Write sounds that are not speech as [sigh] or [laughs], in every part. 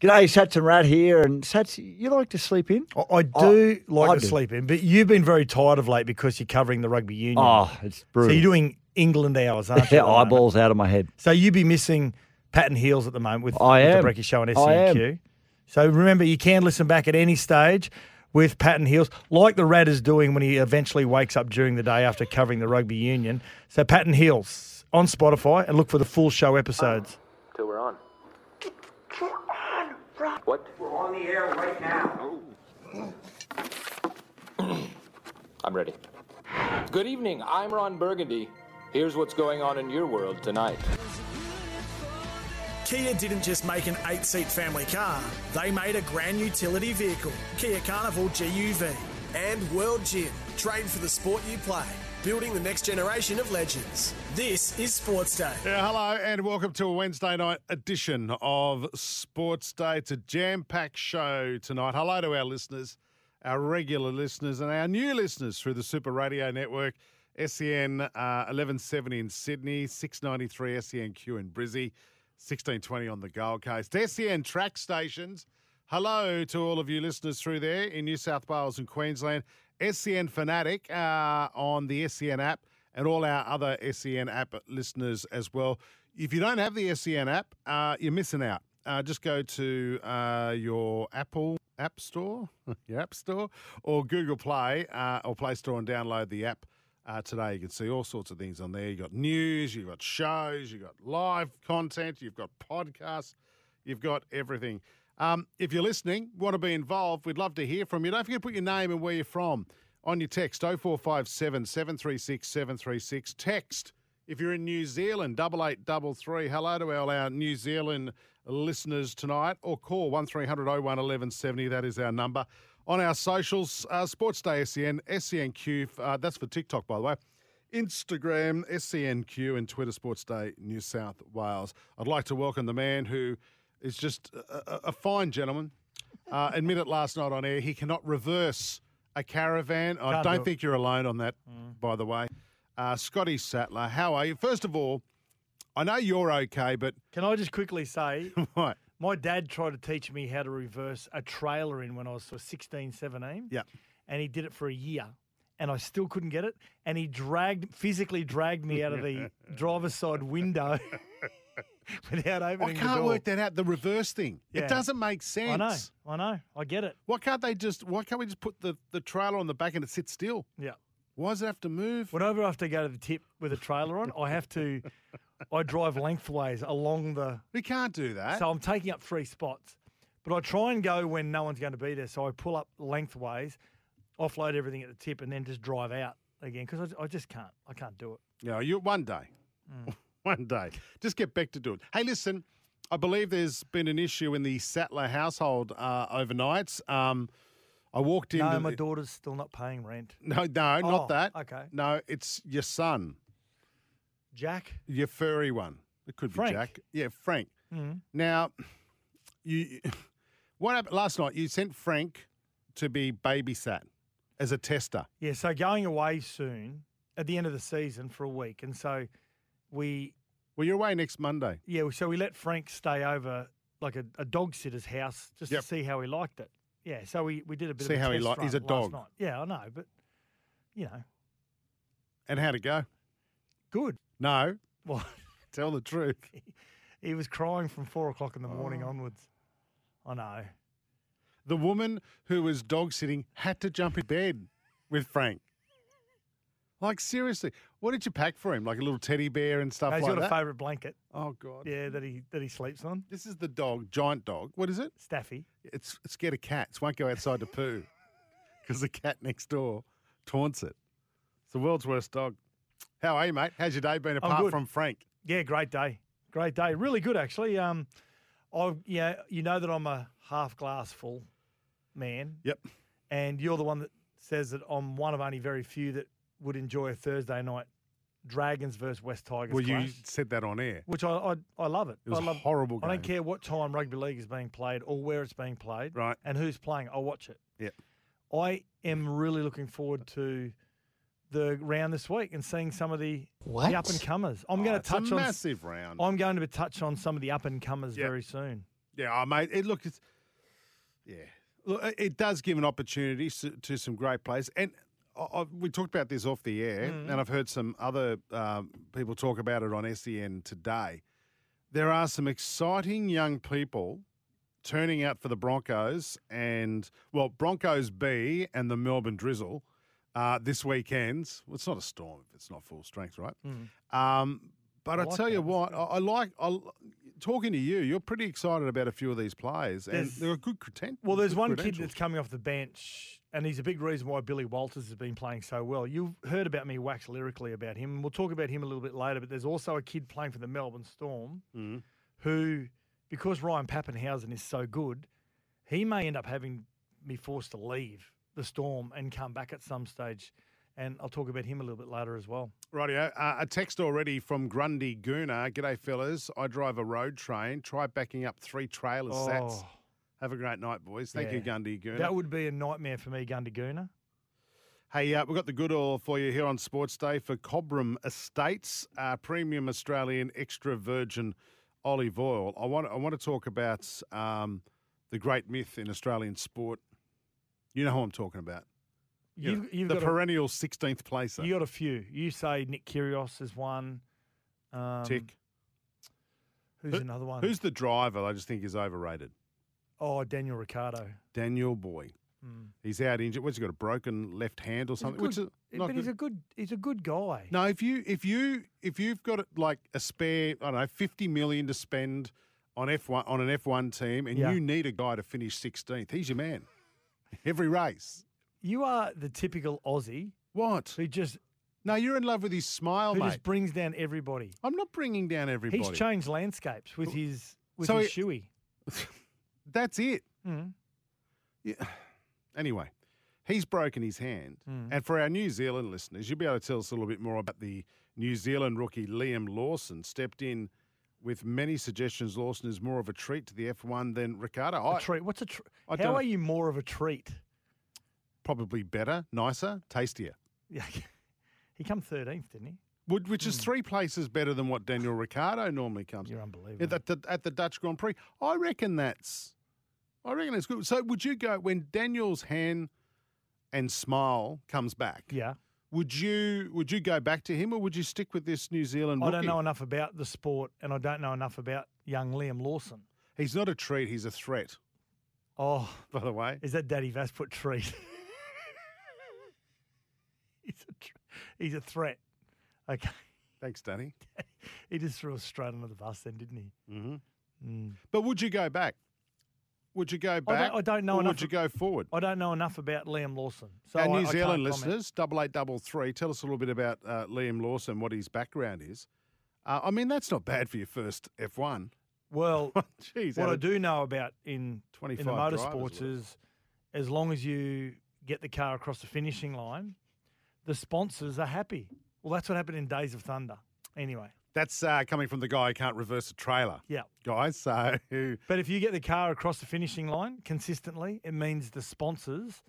G'day, Satts and Rat here. And Satts, you like to sleep in? I, I do Oh, like I to do. sleep in, but you've been very tired of late because you're covering the rugby union. Oh, it's brutal. so you're doing England hours, aren't you? Yeah, [laughs] moment? eyeballs out of my head. So you'd be missing Patton Heels at the moment with, I with the Brecky Show on I am. SCQ. So remember, you can listen back at any stage with Patton Heels, like the Rat is doing when he eventually wakes up during the day after covering the rugby union. So Patton Heels on Spotify and look for the full show episodes. Till we're on. What? We're on the air right now. [clears throat] I'm ready. Good evening. I'm Ron Burgundy. Here's what's going on in your world tonight. Kia didn't just make an eight seat family car, they made a grand utility vehicle, Kia Carnival GUV. And World Gym, train for the sport you play, building the next generation of legends. This is Sports Day. Yeah, hello and welcome to a Wednesday night edition of Sports Day. It's a jam-packed show tonight. Hello to our listeners, our regular listeners, and our new listeners through the Super Radio Network. SEN uh, 1170 in Sydney, 693 SENQ in Brizzy, 1620 on the Gold Coast. SEN track stations. Hello to all of you listeners through there in New South Wales and Queensland. SEN Fanatic uh, on the SEN app and all our other SEN app listeners as well. If you don't have the SEN app, uh, you're missing out. Uh, just go to uh, your Apple App Store, [laughs] your App Store, or Google Play uh, or Play Store and download the app. Uh, today you can see all sorts of things on there. You've got news, you've got shows, you've got live content, you've got podcasts, you've got everything. Um, if you're listening, want to be involved, we'd love to hear from you. Don't forget to put your name and where you're from on your text 0457 736 736. Text if you're in New Zealand, 8833. Hello to all our New Zealand listeners tonight, or call 1300 01 1170. That is our number. On our socials, uh, Sports Day SEN, SENQ, uh, that's for TikTok, by the way. Instagram, SENQ, and Twitter Sports Day New South Wales. I'd like to welcome the man who is just a, a, a fine gentleman. Uh, admitted last night on air he cannot reverse a caravan. I Can't don't do think you're alone on that, by the way. Uh, Scotty Sattler, how are you? First of all, I know you're okay, but [laughs] Can I just quickly say, what? my dad tried to teach me how to reverse a trailer in when I was sort of 16, 17. Yeah. and he did it for a year and I still couldn't get it. And he dragged, physically dragged me out of the [laughs] driver's side window [laughs] [laughs] without opening the can't work that out. The reverse thing. Yeah. It doesn't make sense. I know, I know, I get it. Why can't they just? Why can't we just put the, the trailer on the back and it sits still? Yeah. Why does it have to move? Whenever I have to go to the tip with a trailer on, I have to, I drive lengthways along the. We can't do that. So I'm taking up three spots, but I try and go when no one's going to be there. So I pull up lengthways, offload everything at the tip, and then just drive out again because I, I just can't. I can't do it. Yeah, you one day, Mm. One day. Just get back to do it. Hey, listen, I believe there's been an issue in the Sattler household uh, overnight. Um, I walked in. No, my daughter's still not paying rent. No, no, Oh, not that. okay. No, it's your son, Jack. your furry one. It could Frank. be Jack. Yeah, Frank. Mm. Now, you [laughs] what happened last night? You sent Frank to be babysat as a tester. Yeah, so going away soon at the end of the season for a week, and so we Well, you're away next Monday. yeah, so we let Frank stay over like a, a dog sitter's house just Yep. to see how he liked it. Yeah, so we, we did a bit See of a how he liked. he's a dog. night. Yeah, I know, but you know, And how'd it go? good. No, What? [laughs] tell the truth. [laughs] he was crying from four o'clock in the morning Oh. onwards. I know. The woman who was dog sitting had to jump in bed with Frank. Like seriously, what did you pack for him? Like a little teddy bear and stuff He's like got that. a favourite blanket. Oh god. Yeah, that he that he sleeps on. This is the dog, giant dog. What is it? Staffy. It's it's scared of cats. Won't go outside to poo [laughs] because the cat next door taunts it. It's the world's worst dog. How are you, mate? How's your day been apart good. from Frank? Yeah, great day. Great day. Really good, actually. Um, I yeah, you know that I'm a half glass full man, Yep. and you're the one that says that I'm one of only very few that would enjoy a Thursday night Dragons versus West Tigers Well, you clash, said that on air. which I, I I love it. It was I a love, horrible Game. I don't care what time rugby league is being played or where it's being played, Right. and who's playing. I'll watch it. Yeah, I am really looking forward to the round this week and seeing some of the, the up and comers. I'm Oh, going to touch a on massive round. I'm going to touch on some of the up and comers Yep. very soon. Yeah, oh, mate. It, look, it's yeah. Look, it- it does give an opportunity to, to some great players, and I, we talked about this off the air, Mm. and I've heard some other um, people talk about it on SEN today. There are some exciting young people turning out for the Broncos, and well, Broncos B and the Melbourne Drizzle uh, this weekend. Well, it's not a storm if it's not full strength, right? Um, but I, Mm. like tell you what, I, I like I, talking to you. You're pretty excited about a few of these players, and There's- they're a good content. Well, there's one kid that's coming off the bench, and he's a big reason why Billy Walters has been playing so well. You've heard about me wax lyrically about him, and we'll talk about him a little bit later. But there's also a kid playing for the Melbourne Storm Mm. who, because Ryan Papenhuyzen is so good, he may end up having me forced to leave the Storm and come back at some stage. And I'll talk about him a little bit later as well. Rightio. Uh, a text already from Grundy Gooner. G'day, fellas. I drive a road train. Try backing up three trailer sats. Have a great night, boys. Thank you, Yeah. Gundy Gooner. That would be a nightmare for me, Gundaguna. Hey, uh, we've got the good oil for you here on Sports Day for Cobram Estates, uh, premium Australian extra virgin olive oil. I want I want to talk about um, the great myth in Australian sport. You know who I'm talking about. You know, You've, you've the perennial 16th placer. You got a few. You say Nick Kyrgios is one. Um, Tick. Who's Who- another one? Who's the driver? I just think is overrated. Oh Daniel Ricciardo? Daniel Boy. Hmm. He's out injured. What's he got? A broken left hand or He's something? good- Which is not but he's good. a good. He's a good guy. No, if you if you if you've got like a spare, I don't know, fifty million to spend on F one on an F one team, and Yeah. you need a guy to finish sixteenth, he's your man. [laughs] Every race. You are the typical Aussie What? who just No, you're in love with his smile, who mate. just brings down everybody. I'm not bringing down everybody. He's changed landscapes with his with So his he- shoey. [laughs] That's it. Mm. Yeah. [sighs] Anyway, he's broken his hand. Mm. And for our New Zealand listeners, you'll be able to tell us a little bit more about the New Zealand rookie Liam Lawson stepped in with many suggestions. Lawson is more of a treat to the F1 than Ricciardo. A I, treat. What's a treat? I How are you more of a treat? probably better, nicer, tastier. Yeah, he come thirteenth, didn't he? Would, which is three places better than what Daniel Ricciardo normally comes. Hmm. You're unbelievable. At the, at the Dutch Grand Prix. I reckon that's, I reckon it's good. So would you go when Daniel's hand and smile comes back? Yeah. Would you would you go back to him or would you stick with this New Zealand I don't know enough about the sport, and I don't know enough about young Liam Lawson. He's not a treat. He's a threat. Oh, [laughs] By the way, is that Daddy Vass put treat? [laughs] he's a tr- he's a threat. Okay, thanks, Danny. [laughs] he just threw us straight under the bus, then, didn't he? Mm-hmm. Mm. But would you go back? Would you go back? I don't know Or enough would you go forward? I don't know enough about Liam Lawson. So Our I- New I Zealand listeners, double eight double three, tell us a little bit about uh, Liam Lawson, what his background is. Uh, I mean, that's not bad for your first F one. Well, [laughs] Jeez, what I do know about in in 25 the motorsports is, as long as you get the car across the finishing line, the sponsors are happy. Well, that's what happened in Days of Thunder. Anyway, That's uh, coming from the guy who can't reverse a trailer. yeah. Guys, so [laughs] But if you get the car across the finishing line consistently, it means the sponsors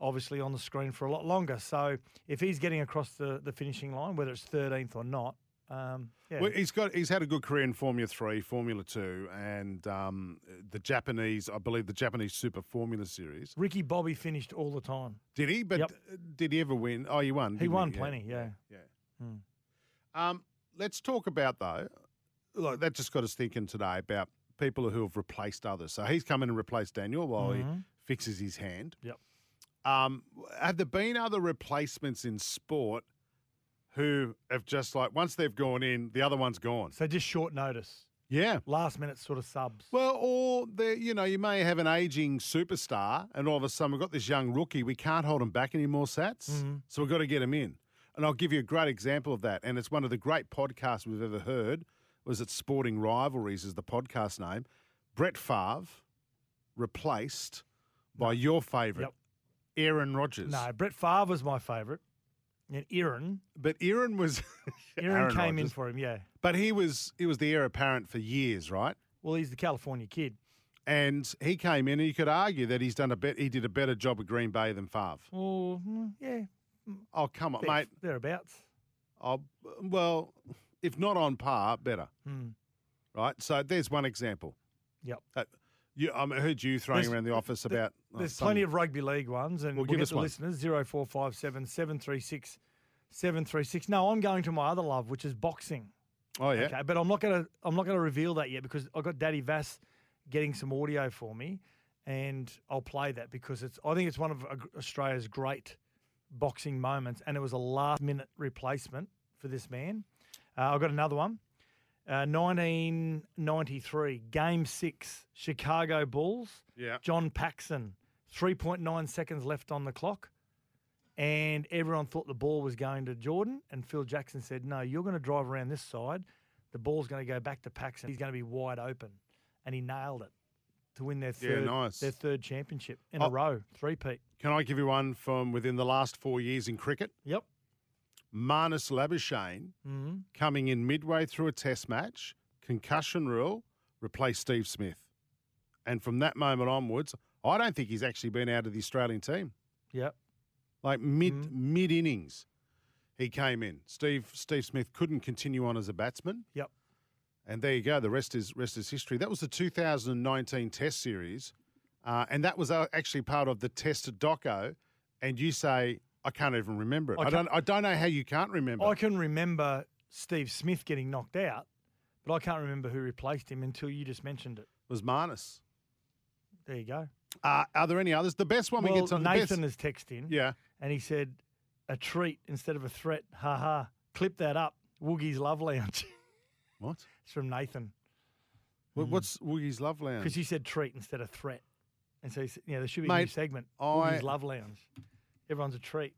obviously on the screen for a lot longer. So if he's getting across the, the finishing line, whether it's 13th or not, um, yeah. Well, he's got he's had a good career in Formula Three, Formula Two, and um, the Japanese, I believe, the Japanese Super Formula Series. Ricky Bobby finished all the time. Did he? But Yep. did he ever win? Oh, he won. He won Yeah. plenty, yeah. Yeah. Um, let's talk about though. Like that just got us thinking today about people who have replaced others. So he's come in and replaced Daniel while he fixes his hand. Yep. Um, have there been other replacements in sport who have just like once they've gone in, the other one's gone? So just short notice, Yeah. last minute sort of subs. Well, or the you know you may have an aging superstar, and all of a sudden we've got this young rookie. We can't hold him back anymore, Satts. Mm-hmm. So we've got to get him in. And I'll give you a great example of that. And it's one of the great podcasts we've ever heard. Was it Sporting Rivalries? Is the podcast name? Brett Favre replaced by your favourite, Yep. Aaron Rodgers. No, Brett Favre was my favourite. And Aaron, But Aaron was [laughs] Aaron, Aaron came in for him, yeah. But he was he was the heir apparent for years, right? Well, he's the California kid. And he came in, and you could argue that he's done a bet. He did a better job at Green Bay than Favre. Oh, yeah, Oh come on, there- mate. thereabouts. Oh, well, if not on par, better. Hmm. Right. So there's one example. Yep. Uh, you, I heard you throwing There's- around the office about. uh, There's some- plenty of rugby league ones, and Well, we'll, give us the one. listeners 0457 736 736. No, I'm going to my other love, which is boxing. Oh yeah. Okay, but I'm not gonna I'm not gonna reveal that yet because I got Daddy Vass getting some audio for me, and I'll play that because it's I think it's one of Australia's great boxing moments, and it was a last minute replacement for this man. Uh, I've got another one. Uh, 1993, Game Six, Chicago Bulls. Yeah. John Paxson, 3.9 seconds left on the clock. And everyone thought the ball was going to Jordan. And Phil Jackson said, No, you're going to drive around this side. The ball's going to go back to Paxson. He's going to be wide open. And he nailed it to win their Yeah, third, nice. their third championship in Oh. a row, three peat. Can I give you one from within the last four years in cricket? Yep. Marnus Labuschagne hmm coming in midway through a test match, concussion rule, replace Steve Smith. And from that moment onwards, I don't think he's actually been out of the Australian team. Yep. Like mid Mm-hmm. mid innings, he came in. Steve Steve Smith couldn't continue on as a batsman, Yep. and there you go. The rest is rest is history. That was the 2019 Test series, uh, and that was uh, actually part of the Test doco. And you say I can't even remember it. I I, don't. I don't know how you can't remember. I can remember Steve Smith getting knocked out, but I can't remember who replaced him until you just mentioned it. It was Marnus. There you go. Uh, are there any others? The best one we well, get on Nathan has texted in. Yeah. and he said, "A treat instead of a threat." Ha ha! Clip that up. Woogie's Love Lounge. What? [laughs] it's from Nathan What What's Woogie's Love Lounge? because you said treat instead of threat, and so said, yeah, there should be a new Mate, segment. I- Love Lounge. Everyone's a treat.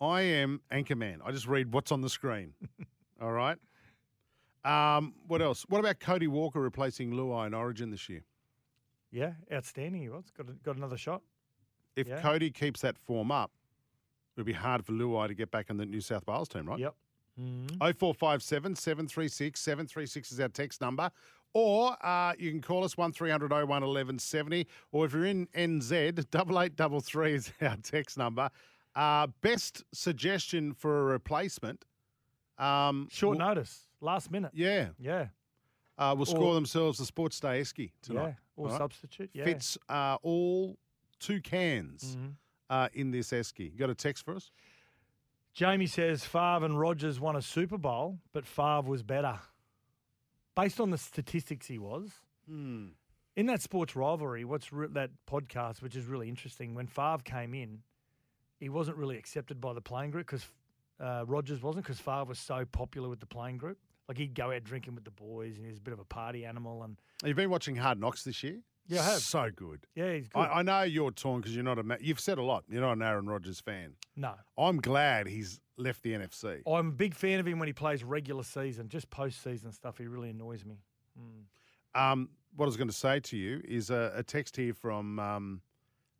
I am Anchorman. I just read what's on the screen. [laughs] All right. Um, what else? What about Cody Walker replacing Luai in Origin this year? Yeah, outstanding. He was got a, got another shot. If Yeah. Cody keeps that form up, it'll be hard for Luai to get back in the New South Wales team, right? Yep. Mm-hmm. 0457 736 736 is our text number. Or uh, you can call us 1300 01 1170. Or if you're in NZ, 8833 is our [laughs] text number. Uh, best suggestion for a replacement. Um, Short w- notice, last minute. Yeah. Yeah, Uh, will score Or- themselves a Sports Day Esky tonight. yeah. Or right? substitute. Yeah. Fits uh, all two cans Mhm. uh, in this Esky. You got a text for us? Jamie says Favre and Rodgers won a Super Bowl, but Favre was better. Based on the statistics, he was. Hmm. In that sports rivalry, what's re- that podcast, which is really interesting, when Favre came in, he wasn't really accepted by the playing group because uh, Rodgers wasn't because Favre was so popular with the playing group. Like he'd go out drinking with the boys and he was a bit of a party animal. And You've been watching Hard Knocks this year? Yeah, I have. So good. yeah, he's good. I, I know you're torn because you're not a. Ma- you've said a lot. You're not an Aaron Rodgers fan. no, I'm glad he's left the NFC. I'm a big fan of him when he plays regular season. Just postseason stuff, he really annoys me. Mm. Um, what I was going to say to you is a, a text here from um,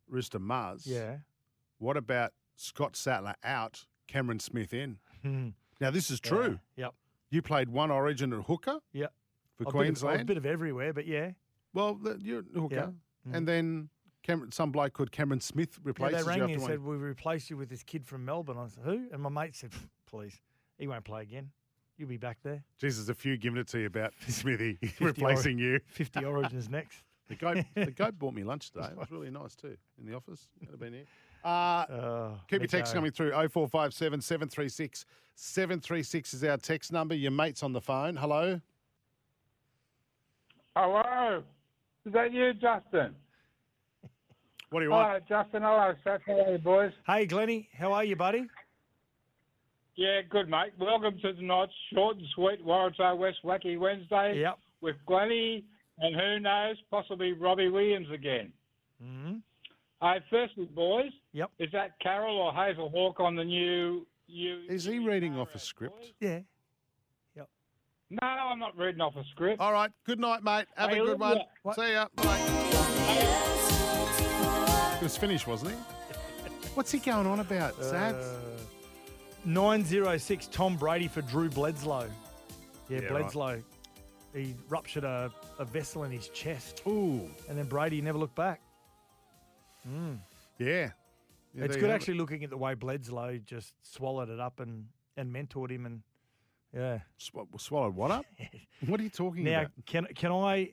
Rooster Muzz. Yeah. What about Scott Sattler out, Cameron Smith in? Hmm. Now this is true. Yeah. Yep. You played one Origin at hooker Yep. for A bit of- Queensland. a bit of everywhere, but yeah. Well, the, you're a hooker, Yeah. Mm. and then Cameron, some bloke called Cameron Smith Yeah, replaces they rang you me and said, "We replaced you with this kid from Melbourne." I said, "Who?" And my mate said, "Please, he won't play again. You'll be back there. Jesus, a few giving it to you about [laughs] Smithy 50 [laughs] replacing you. [laughs] Fifty Origins next." The goat, the goat bought me lunch today. It was really nice too in the office. Could have been here. Uh, Uh, keep your text coming through 0457 736 736 is our text number. Your mate's on the phone. Hello. Hello. Is that you, Justin? What do you want? Hello, Justin. Hello, Seth. Hello, boys. Hey, Glenny, how are you, buddy? Yeah, good, mate. Welcome to tonight's short and sweet Warwickshire West Wacky Wednesday Yep. with Glennie and who knows, possibly Robbie Williams again. Mm-hmm. Hey, firstly, boys, Yep. is that Carol or Hazel Hawk on the new? You, Is he reading off a script? Yeah. Yep. No, I'm not reading off a script. All right. Good night, mate. Have Hey, a good look, one. See ya. Bye. It was finished, wasn't he? [laughs] What's he going on about, Satts? Uh, 906 Tom Brady for Drew Bledsoe. Yeah, Yeah, right. Bledsoe. He ruptured a, a vessel in his chest. Ooh, And then Brady never looked back. yeah. Yeah, it's you good have it. actually looking at the way Bledsoe just swallowed it up and, and mentored him. And yeah. Sw- swallowed what up? [laughs] what are you talking Now, about? Now, can can I?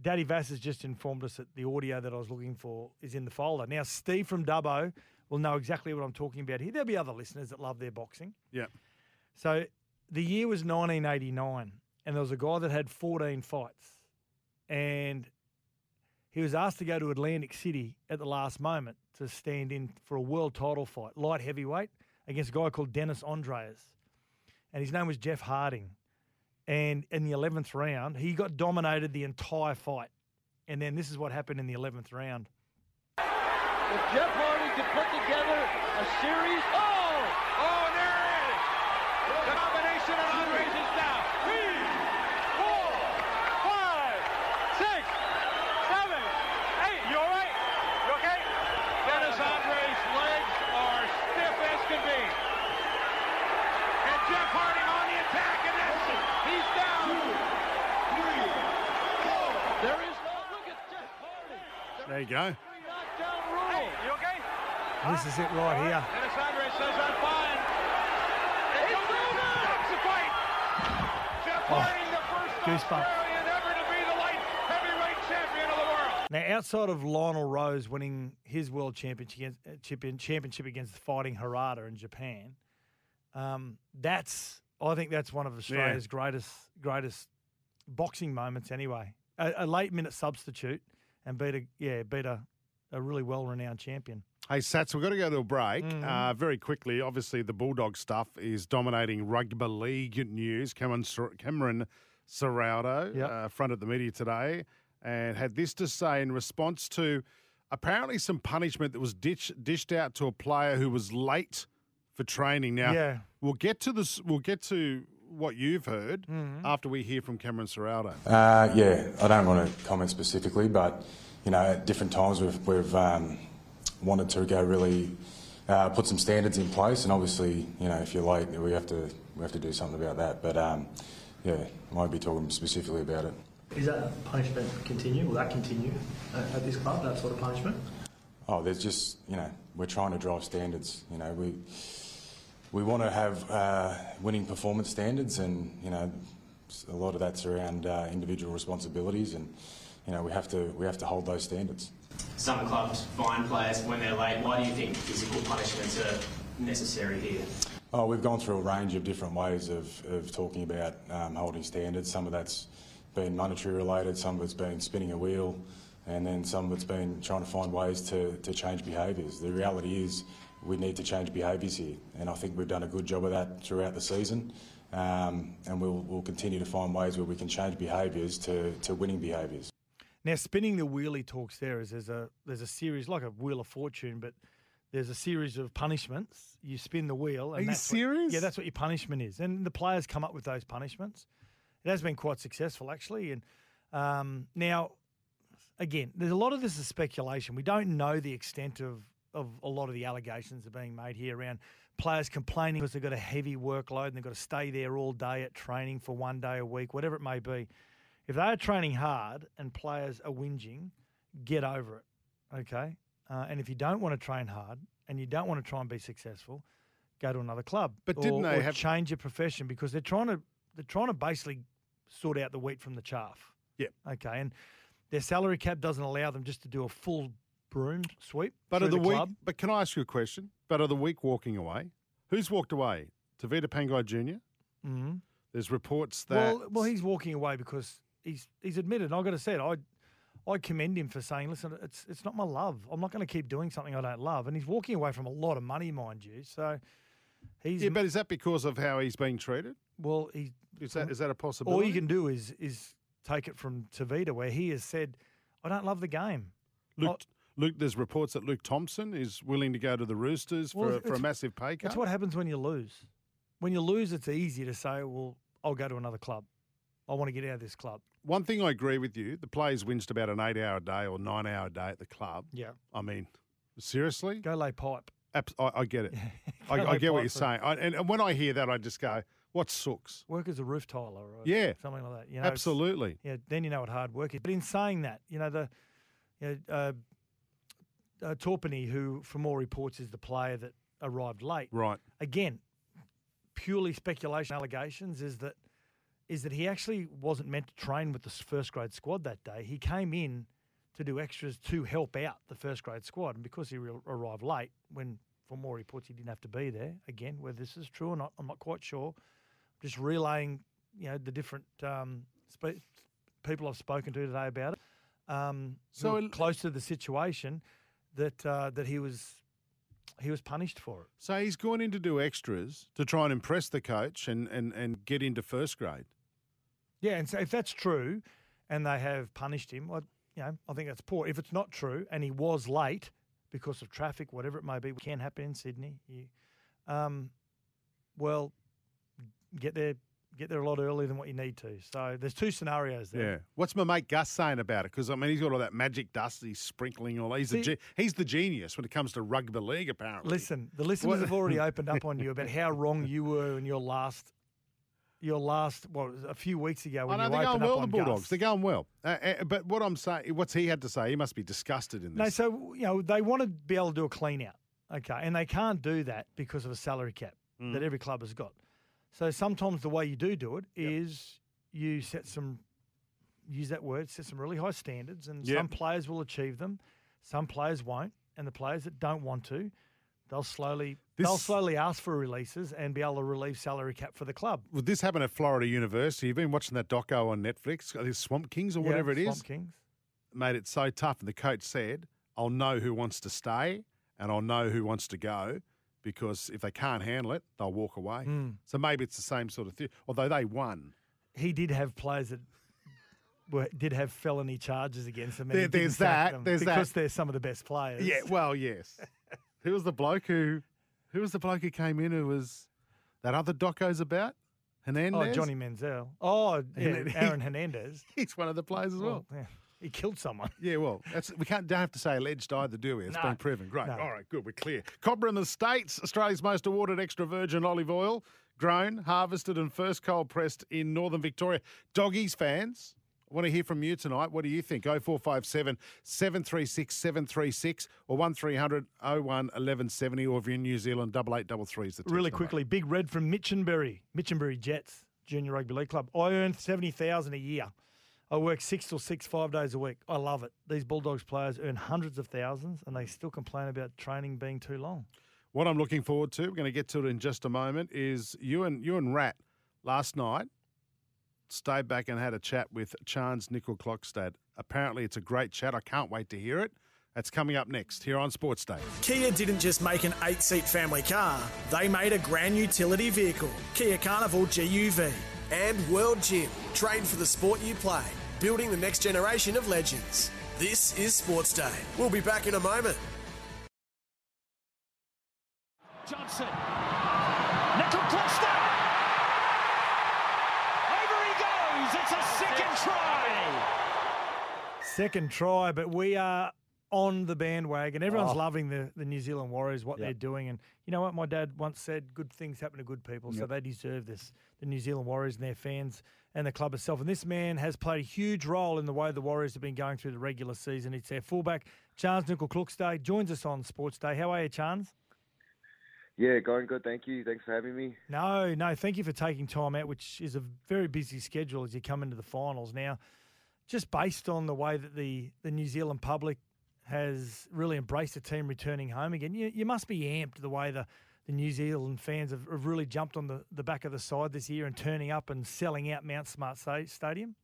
Daddy Vass has just informed us that the audio that I was looking for is in the folder. Now, Steve from Dubbo will know exactly what I'm talking about here. There'll be other listeners that love their boxing. Yeah. So the year was 1989, and there was a guy that had 14 fights, and he was asked to go to Atlantic City at the last moment to stand in for a world title fight, light heavyweight, against a guy called Dennis Andries, and his name was Jeff Harding. And in the 11th round, he got dominated the entire fight. And then this is what happened in the 11th round. If Jeff Harding could put together a series. Oh, there it is! The combination of Andries is now. Three, four, five, six, seven, eight. You all right? You okay? Dennis Andries' legs are stiff as can be. And Jeff Harding on the attack, and that's it. He's down. There is no look at Jeff Harding. There you go. Three knockdown rule. Hey, you okay? This is it right here. Dennis says I'm fine. It's over! That's the fight. Jeff Oh, Harding, the first goosebumps. Australian ever to be the light heavyweight champion of the world. Now, outside of Lionel Rose winning his world championship against, uh, champion- championship against Fighting Harada in Japan, um, that's I think that's one of Australia's greatest greatest boxing moments. Anyway, a, a late minute substitute and beat a yeah beat a, a really well renowned champion. Hey, Satts, we've got to go to a break. Mm-hmm. Uh, very quickly, obviously, the Bulldog stuff is dominating rugby league news. Cameron, Ser- Cameron Ciraldo Yep. uh, fronted the media today and had this to say in response to apparently some punishment that was ditch, dished out to a player who was late for training. Now, Yeah. we'll get to this. We'll get to what you've heard Mm-hmm. after we hear from Cameron Ciraldo. Uh, yeah, I don't want to comment specifically, but you know, at different times we've we've um, wanted to go really uh, put some standards in place, and obviously, you know, if you're late, we have to we have to do something about that. But um, yeah, I won't be talking specifically about it. Is that punishment continue? Will that continue at, this club? That sort of punishment? Oh, there's just you know we're trying to drive standards. You know we we want to have uh, winning performance standards, and you know a lot of that's around uh, individual responsibilities, and you know we have to we have to hold those standards. Some clubs fine players when they're late. Why do you think physical punishments are necessary here? Oh, we've gone through a range of different ways of, of talking about um, holding standards. Some of that's been monetary related, some of it's been spinning a wheel, and then some of it's been trying to find ways to, to change behaviours. The reality is we need to change behaviours here, and I think we've done a good job of that throughout the season. Um, and we'll, we'll continue to find ways where we can change behaviours to, to winning behaviours. Now, spinning the wheel he talks there is there's a there's a series like a wheel of fortune, but there's a series of punishments. You spin the wheel. And Are you that's what- serious? yeah, that's what your punishment is, and the players come up with those punishments. It has been quite successful actually, and um, now again, there's a lot of this is speculation. We don't know the extent of of a lot of the allegations that are being made here around players complaining because they've got a heavy workload and they've got to stay there all day at training for one day a week, whatever it may be. If they are training hard and players are whinging, get over it. Okay. Uh, and if you don't want to train hard and you don't want to try and be successful, go to another club. But or, didn't they have- change your profession because they're trying to they're trying to basically sort out the wheat from the chaff. Yep. Okay. And their salary cap doesn't allow them just to do a full broom sweep. But are the, week? club. But can I ask you a question? But are the week walking away? Who's walked away? Tavita Pangai Jr. Mhm. There's reports that. Well, well, he's walking away because he's he's admitted. And I've got to say it. I I commend him for saying, "Listen, it's it's not my love. I'm not going to keep doing something I don't love." And he's walking away from a lot of money, mind you. So he's yeah, but is that because of how he's being treated? well, he Is that is that a possibility? all you can do is is take it from Tavita, where he has said, "I don't love the game." Luke, Luke, there's reports that Luke Thompson is willing to go to the Roosters Well, for, for a massive pay cut. That's what happens when you lose. When you lose, it's easy to say, "Well, I'll go to another club." I want to get out of this club. One thing I agree with you: the players whinged about an eight-hour day or nine-hour day at the club. Yeah. I mean, seriously, Go lay pipe. Abs- I, I get it. [laughs] I, I get what you're saying. I, and, and when I hear that, I just go, "What sooks?" Work as a roof tiler or Yeah. something like that. You know, Absolutely. Yeah, then you know what hard work is. But in saying that, you know, the you know, uh, uh, Torpany, who from all reports is the player that arrived late. Right. Again, purely speculation allegations is that is that he actually wasn't meant to train with the first grade squad that day. He came in to do extras to help out the first grade squad, and because he re- arrived late, when from more reports he didn't have to be there. Again, whether this is true or not, I'm not quite sure. Just relaying, you know, the different um, spe- people I've spoken to today about it. Um, So so it- close to the situation that uh, that he was he was punished for it. So he's gone in to do extras to try and impress the coach and, and, and get into first grade. Yeah, and so if that's true, and they have punished him, well, you know, I think that's poor. If it's not true, and he was late because of traffic, whatever it may be, can happen in Sydney. You, um, well, get there, get there a lot earlier than what you need to. So there's two scenarios there. Yeah. What's my mate Gus saying about it? Because I mean, he's got all that magic dust. He's sprinkling all. He's the ge- he's the genius when it comes to rugby league. Apparently. Listen, the listeners What- have already opened up on you about how wrong you were in your last, your last, well, a few weeks ago I when know you they're going well. up The on Bulldogs, Gus. they're going well. Uh, uh, but what I'm saying, what's he had to say? He must be disgusted in this. No, so you know they want to be able to do a clean out, okay, and they can't do that because of a salary cap Mm. that every club has got. So sometimes the way you do do it is you set some, use that word, set some really high standards, and Yep. some players will achieve them, some players won't, and the players that don't want to, they'll slowly they'll slowly ask for releases and be able to relieve salary cap for the club. Well, this happened at Florida University. You've been watching that doco on Netflix, the Swamp Kings or Yeah, whatever it is. Swamp Kings. Made it so tough. And the coach said, I'll know who wants to stay and I'll know who wants to go because if they can't handle it, they'll walk away. Mm. So maybe it's the same sort of thing. Although they won. He did have players that. Were, did have felony charges against them. There- there's that, there's that. because they're some of the best players. Yeah, well, yes. [laughs] who was the bloke who who was the bloke who came in who was that other doco's about? Hernandez? Oh, Johnny Manziel. Oh, yeah, [laughs] Aaron Hernandez. He's one of the players as well. yeah, he killed someone. [laughs] Yeah, well, that's we can't don't have to say alleged either, do we? It's No. been proven. Great. No. All right, good. We're clear. Cobram Estates, Australia's most awarded extra virgin olive oil, grown, harvested, and first cold pressed in northern Victoria. Doggies fans. I want to hear from you tonight. What do you think? 0457 736 736 or 1300 01 1170 or if you're in New Zealand, 8833 is the Really number. quickly, Big Red from Mitchenbury, Mitchenbury Jets, Junior Rugby League Club. I earn seventy thousand a year. I work six till six, five days a week. I love it. These Bulldogs players earn hundreds of thousands, and they still complain about training being too long. What I'm looking forward to, we're going to get to it in just a moment, is you and you and Rat last night stayed back and had a chat with Chance Nickel Clockstad. Apparently, it's a great chat. I can't wait to hear it. That's coming up next here on Sports Day. Kia didn't just make an eight seat family car, they made a grand utility vehicle, Kia Carnival GUV. And World Gym, train for the sport you play, building the next generation of legends. This is Sports Day. We'll be back in a moment. Johnson. Nickel Cluster. Over he goes. It's a second try. Second try, but we are on the bandwagon. Everyone's Oh. loving the, the New Zealand Warriors, what Yep. they're doing. And you know what? My dad once said good things happen to good people, so they deserve this. The New Zealand Warriors and their fans and the club itself. And this man has played a huge role in the way the Warriors have been going through the regular season. It's their fullback, Charnze Nicoll-Klokstad, joins us on Sports Day. How are you, Charnze? Yeah, going good. Thank you. Thanks for having me. No, no, thank you for taking time out, which is a very busy schedule as you come into the finals. Now, just based on the way that the, the New Zealand public has really embraced the team returning home again, you, you must be amped the way the, the New Zealand fans have, have really jumped on the, the back of the side this year and turning up and selling out Mount Smart Stadium.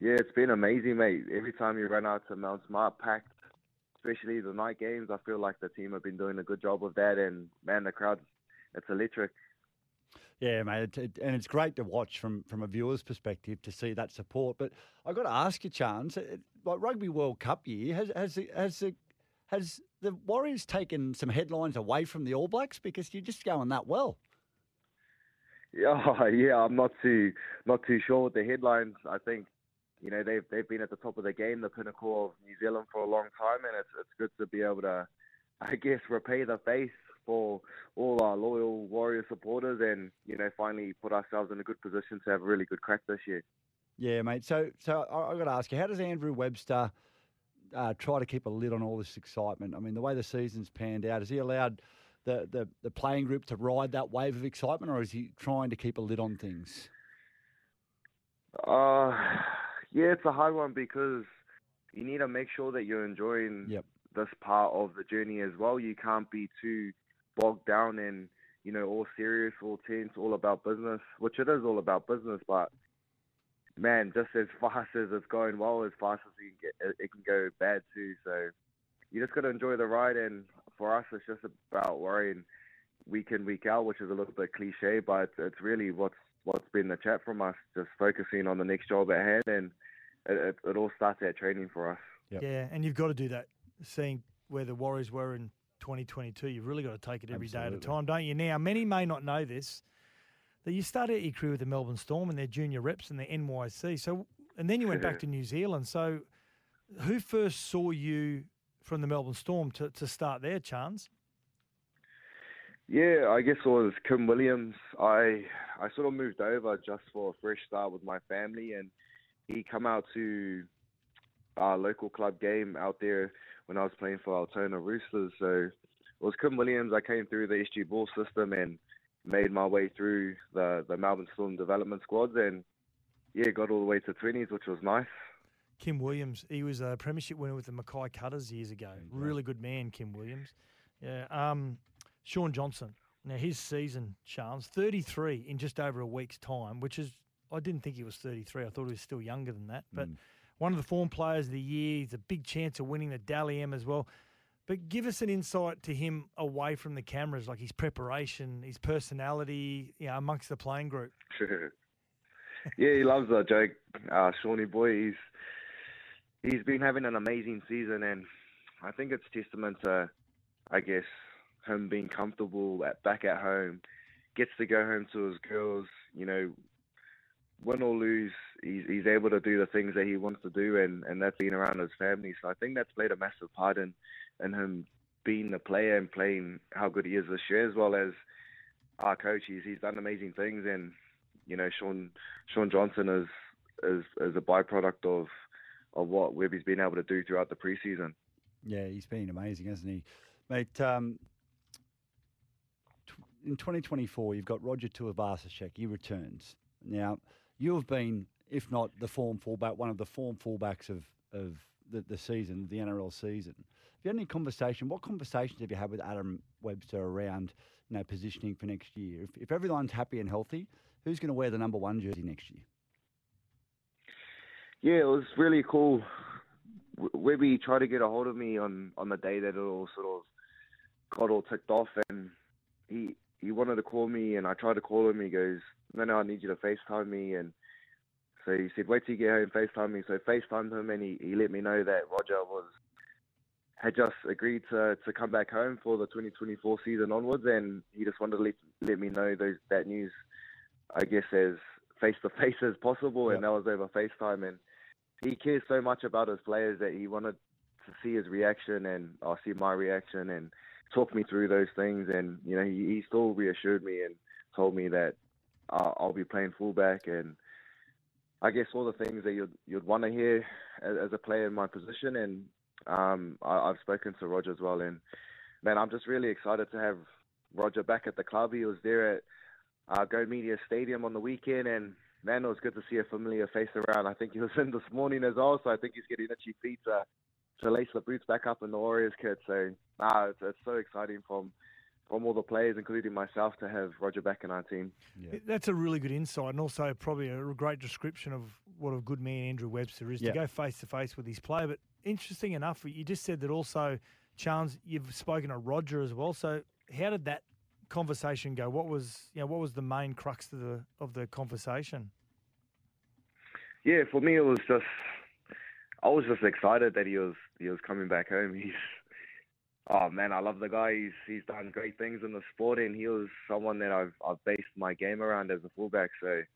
Yeah, it's been amazing, mate. Every time you run out to Mount Smart, packed, especially the night games, I feel like the team have been doing a good job of that. And man, the crowd, it's electric. Yeah, mate, it, it- and it's great to watch from from a viewer's perspective to see that support. But I have got to ask you, Charnze, like Rugby World Cup year, has has the, has the, has the Warriors taken some headlines away from the All Blacks because you're just going that well? [laughs] Yeah, yeah, I'm not too not too sure with the headlines. I think you know they've they've been at the top of the game, the pinnacle of New Zealand for a long time, and it's it's good to be able to, [laughs] I guess, repay the faith for all our loyal Warrior supporters, and you know finally put ourselves in a good position to have a really good crack this year. Yeah, mate. So, so I, I've got to ask you, how does Andrew Webster uh, try to keep a lid on all this excitement? I mean, the way the season's panned out, has he allowed the, the, the playing group to ride that wave of excitement, or is he trying to keep a lid on things? Uh, yeah, it's a hard one because you need to make sure that you're enjoying Yep. this part of the journey as well. You can't be too bogged down in, you know, all serious, all tense, all about business, which it is all about business, but man, just as [laughs] fast as it's going well, as fast as you can get, it, it can go bad too. So you just got to enjoy the ride, and for us, it's just about worrying week in, week out, which is a little bit cliche, but it's really what's what's been the chat from us, just focusing on the next job at hand, and it, it, it all starts at training for us. Yeah, and you've got to do that. Seeing where the Warriors were in 2022, you've really got to take it every day at a time, don't you? Now, many may not know this, that you started your career with the Melbourne Storm and their junior reps and the NYC. So, and then you went back [laughs] to New Zealand. So, who first saw you from the Melbourne Storm to, to start there, Charnze? Yeah, I guess it was Kim Williams. I I sort of moved over just for a fresh start with my family, and he come out to our local club game out there when I was playing for Altona Roosters. So it was Kim Williams. I came through the SG Ball system and made my way through the the Melbourne Storm development squads, and yeah, got all the way to twenties, which was nice. Kim Williams, he was a premiership winner with the Mackay Cutters years ago. Really good man, Kim Williams. Yeah. Um, Shaun Johnson. Now his season, Charles, 33 in just over a week's time, which is I didn't think he was 33. I thought he was still younger than that. But one of the form players of the year. He's a big chance of winning the Dally M as well. But give us an insight to him away from the cameras, like his preparation, his personality, you know, amongst the playing group. [laughs] yeah, he loves that joke. Uh, Shawnee boy, he's he's been having an amazing season, and I think it's testament to, I guess, him being comfortable at back at home, gets to go home to his girls. You know, win or lose, he's he's able to do the things that he wants to do, and and that's being around his family. So I think that's played a massive part in in him being the player and playing how good he is this year, as well as our coach. He's he's done amazing things, and you know, Shaun Shaun Johnson is is is a byproduct of of what Webby's been able to do throughout the preseason. Yeah, he's been amazing, hasn't he, mate? Um, in 2024, you've got Roger Tuivasa-Sheck. He returns. Now, you have been, if not the form fullback, one of the form fullbacks of of the, the season, the NRL season. Have you had any conversation? What conversations have you had with Adam Webster around, you know, positioning for next year? If, if everyone's happy and healthy, who's going to wear the number one jersey next year? Yeah, it was really cool. Webby tried to get a hold of me on on the day that it all sort of got all ticked off, and he he wanted to call me, and I tried to call him. He goes, "No, no, I need you to FaceTime me," and so he said, "Wait till you get home, FaceTime me." So FaceTimed him, and he, he let me know that Roger was had just agreed to to come back home for the 2024 season onwards, and he just wanted to let let me know those that news, I guess as face to face as possible, and that was over FaceTime, and he cares so much about his players that he wanted to see his reaction and I'll see my reaction and talk me through those things. And you know, he, he still reassured me and told me that I'll be playing fullback and I guess all the things that you'd you'd want to hear as, as a player in my position. And um, I, I've spoken to Roger as well, and man, I'm just really excited to have Roger back at the club. He was there at uh, Go Media Stadium on the weekend, and man, it was good to see a familiar face around. I think he was [laughs] in this morning as well, so I think he's getting itchy feet to, to lace the boots back up in the Warriors kit. So, nah, it's, it's so exciting from from all the players, including myself, to have Roger back in our team. That's a really good insight, and also probably a great description of what a good man Andrew Webster is Yeah. to go face to face with his player. But interesting enough, you just said that also, Charles, you've spoken to Roger as well. So how did that conversation go? What was you know what was the main crux of the of the conversation? Yeah, for me it was just I was just excited that he was he was coming back home. [laughs] He's Oh man, I love the guy. He's he's done great things in the sport, and he was someone that I've I've based my game around as a fullback. So it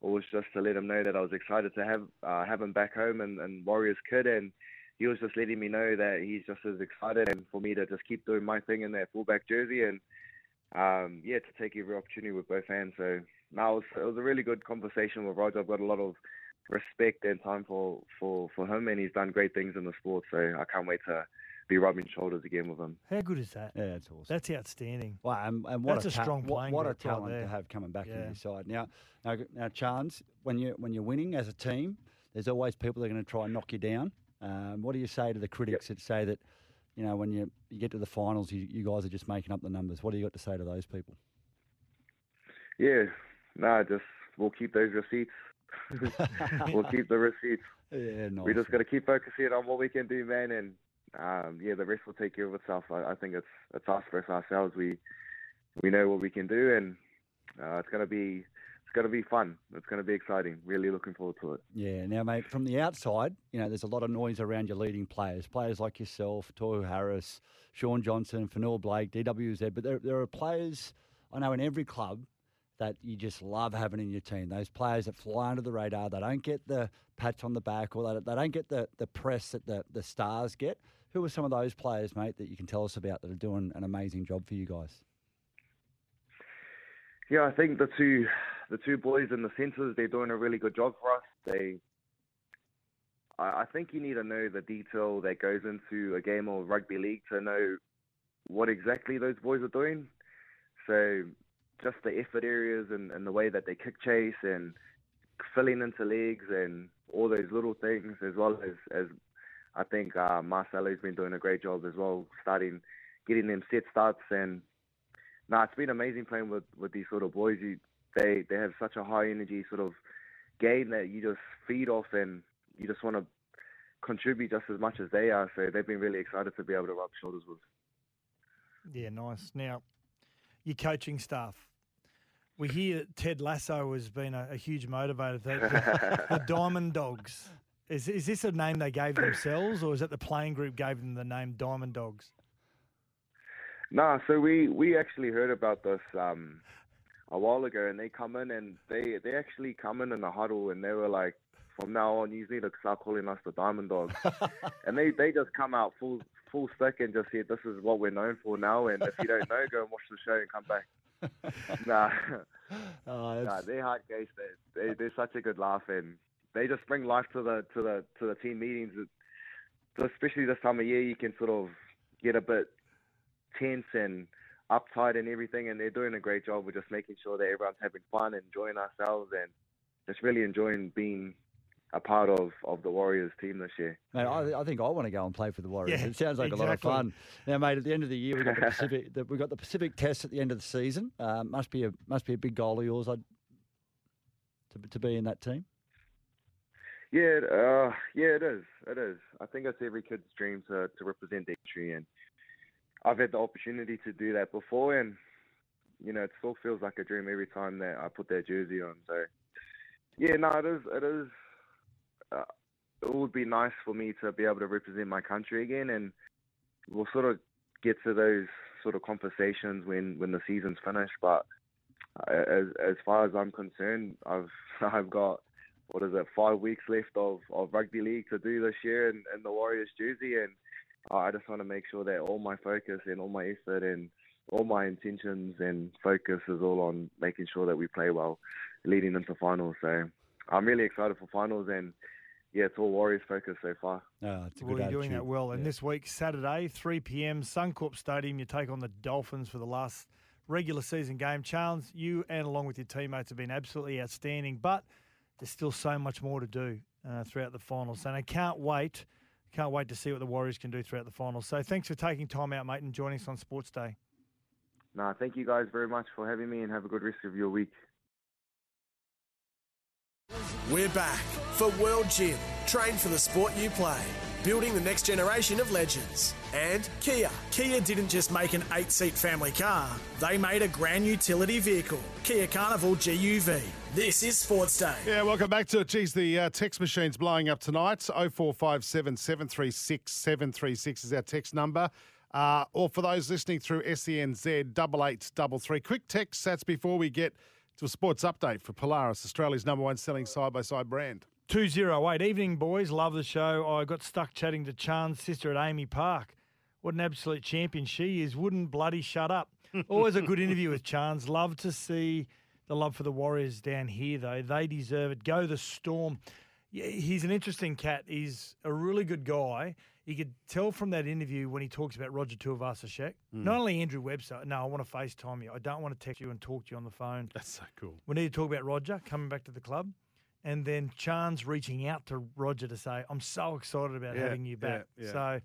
was just to let him know that I was excited to have uh, have him back home and, and Warriors kid, and he was just letting me know that he's just as excited, and for me to just keep doing my thing in that fullback jersey, and um, yeah, to take every opportunity with both hands. So now it was, it was a really good conversation with Roger. I've got a lot of respect and time for, for, for him, and he's done great things in the sport. So I can't wait to be rubbing shoulders again with him. How good is that? Yeah, that's awesome. That's outstanding. Wow, and, and what That's a, a ta- strong what, playing what a group right talent there. to have coming back Yeah. into your side. Now, now, now, Charnze, when you when you're winning as a team, there's always people that are going to try and knock you down. Um, what do you say to the critics that say that, you know, when you, you get to the finals, you, you guys are just making up the numbers? What do you got to say to those people? Yeah, no, just we'll keep those receipts. [laughs] we'll [laughs] keep the receipts. Yeah, nice. We just got to keep focusing on what we can do, man, and um, yeah, the rest will take care of itself. I, I think it's it's us versus ourselves. We we know what we can do, and uh, it's gonna be it's gonna be fun. It's gonna be exciting. Really looking forward to it. Yeah, now, mate, from the outside, you know, there's a lot of noise around your leading players. Players like yourself, Tohu Harris, Shaun Johnson, Fonua-Blake, DWZ. But there, there are players I know in every club that you just love having in your team. Those players that fly under the radar, they don't get the pats on the back or they, they don't get the, the press that the, the stars get. Who are some of those players, mate, that you can tell us about that are doing an amazing job for you guys? Yeah, I think the two the two boys in the centres they're doing a really good job for us. They, I, I think you need to know the detail that goes into a game of rugby league to know what exactly those boys are doing. So just the effort areas and, and the way that they kick chase and filling into legs and all those little things as well as as I think uh, Marcelo's been doing a great job as well, starting getting them set starts and no, it's been amazing playing with, with these sort of boys. You, they they have such a high energy sort of game that you just feed off and you just want to contribute just as much as they are. So they've been really excited to be able to rub shoulders with. Yeah, nice. Now, your coaching staff. We hear that Ted Lasso has been a, a huge motivator. The, the, the Diamond Dogs. Is, is this a name they gave themselves, or is it the playing group gave them the name Diamond Dogs? Nah, so we we actually heard about this um a while ago, and they come in and they they actually come in in a huddle, and they were like, from now on, you need to start calling us the Diamond Dogs, [laughs] and they they just come out full full stick and just said, this is what we're known for now, and if you don't know, go and watch the show and come back. Nah, [laughs] [laughs] Oh, nah, they're hot guys. They, they they're such a good laugh, and they just bring life to the to the to the team meetings. Especially this time of year, you can sort of get a bit tense and uptight and everything, and they're doing a great job with just making sure that everyone's having fun, enjoying ourselves, and just really enjoying being a part of, of the Warriors team this year. Mate, I, I think I want to go and play for the Warriors. Yeah, it sounds like a lot of fun. Now, mate, at the end of the year, we got the Pacific. the, we got the Pacific Test at the end of the season. Uh, must be a must be a big goal of yours, I'd, to to be in that team. Yeah, uh, yeah, it is. It is. I think it's every kid's dream to, to represent their country, and I've had the opportunity to do that before, and you know, it still feels like a dream every time that I put that jersey on. So, yeah, no, it is. It is. Uh, it would be nice for me to be able to represent my country again, and we'll sort of get to those sort of conversations when when the season's finished. But uh, as as far as I'm concerned, I've [laughs] I've got what is it five weeks left of, of rugby league to do this year in, in the Warriors jersey, and I just want to make sure that all my focus and all my effort and all my intentions and focus is all on making sure that we play well leading into finals. So I'm really excited for finals and yeah, it's all Warriors focus so far. Oh, it's a Well, good you're doing that well. And this week, Saturday, 3 p.m., Suncorp Stadium, you take on the Dolphins for the last regular season game. Charnze, you and along with your teammates have been absolutely outstanding, but there's still so much more to do uh, throughout the finals. And I can't wait, can't wait to see what the Warriors can do throughout the finals. So thanks for taking time out, mate, and joining us on Sports Day. Nah, thank you guys very much for having me and have a good rest of your week. We're back for World Gym. Train for the sport you play. Building the next generation of legends. And Kia. Kia didn't just make an eight seat family car, they made a grand utility vehicle. Kia Carnival GUV. This is Sports Day. Yeah, welcome back to it. Geez, the uh, text machine's blowing up tonight. 0457 736 736 is our text number. Uh, or for those listening through SENZ double eight double three. Quick text Satts before we get to a sports update for Polaris, Australia's number one selling side by side brand. 208. Evening, boys. Love the show. I got stuck chatting to Charnze's sister at AAMI Park. What an absolute champion she is. Wouldn't bloody shut up. [laughs] Always a good interview with Charnze. Love to see the love for the Warriors down here, though. They deserve it. Go the Storm. He's an interesting cat. He's a really good guy. You could tell from that interview when he talks about Roger Tuivasa-Sheck. Mm. Not only Andrew Webster. No, I want to FaceTime you. I don't want to text you and talk to you on the phone. That's so cool. We need to talk about Roger coming back to the club. And then Charnze's reaching out to Roger to say, I'm so excited about Yeah, having you back. yeah, yeah. So,